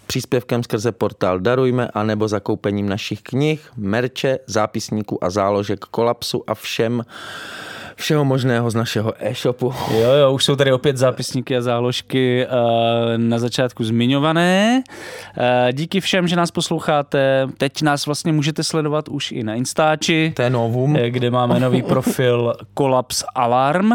příspěvkem skrze portál Darujme, anebo zakoupením našich knih, merče, zápisníků a záložek Kolapsu a všem všeho možného z našeho e-shopu. Jo, jo, už jsou tady opět zápisníky a záložky uh, na začátku zmiňované. Uh, díky všem, že nás posloucháte. Teď nás vlastně můžete sledovat už i na Instači. To je novum. Kde máme nový profil Collapse Alarm.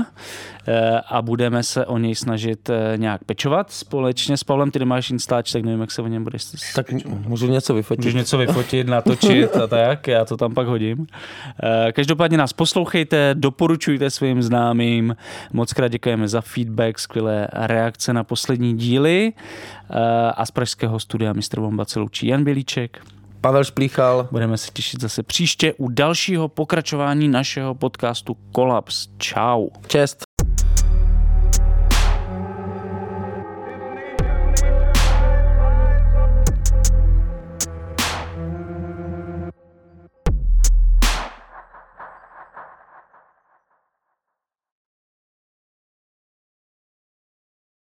Eh, a budeme se o něj snažit eh, nějak pečovat společně s Pavlem. Ty nemáš Instač, tak nevím, jak se o něm budeš. Tak můžu něco vyfotit. Můžeš něco vyfotit, natočit a tak, já to tam pak hodím. Eh, každopádně nás poslouchejte, doporučujte svým známým. Moc krát děkujeme za feedback, skvělé reakce na poslední díly. A z pražského studia Mr. Bomba se loučí Jan Bělíček. Pavel Šplíchal. Budeme se těšit zase příště u dalšího pokračování našeho podcastu Kolaps. Čau. Čest.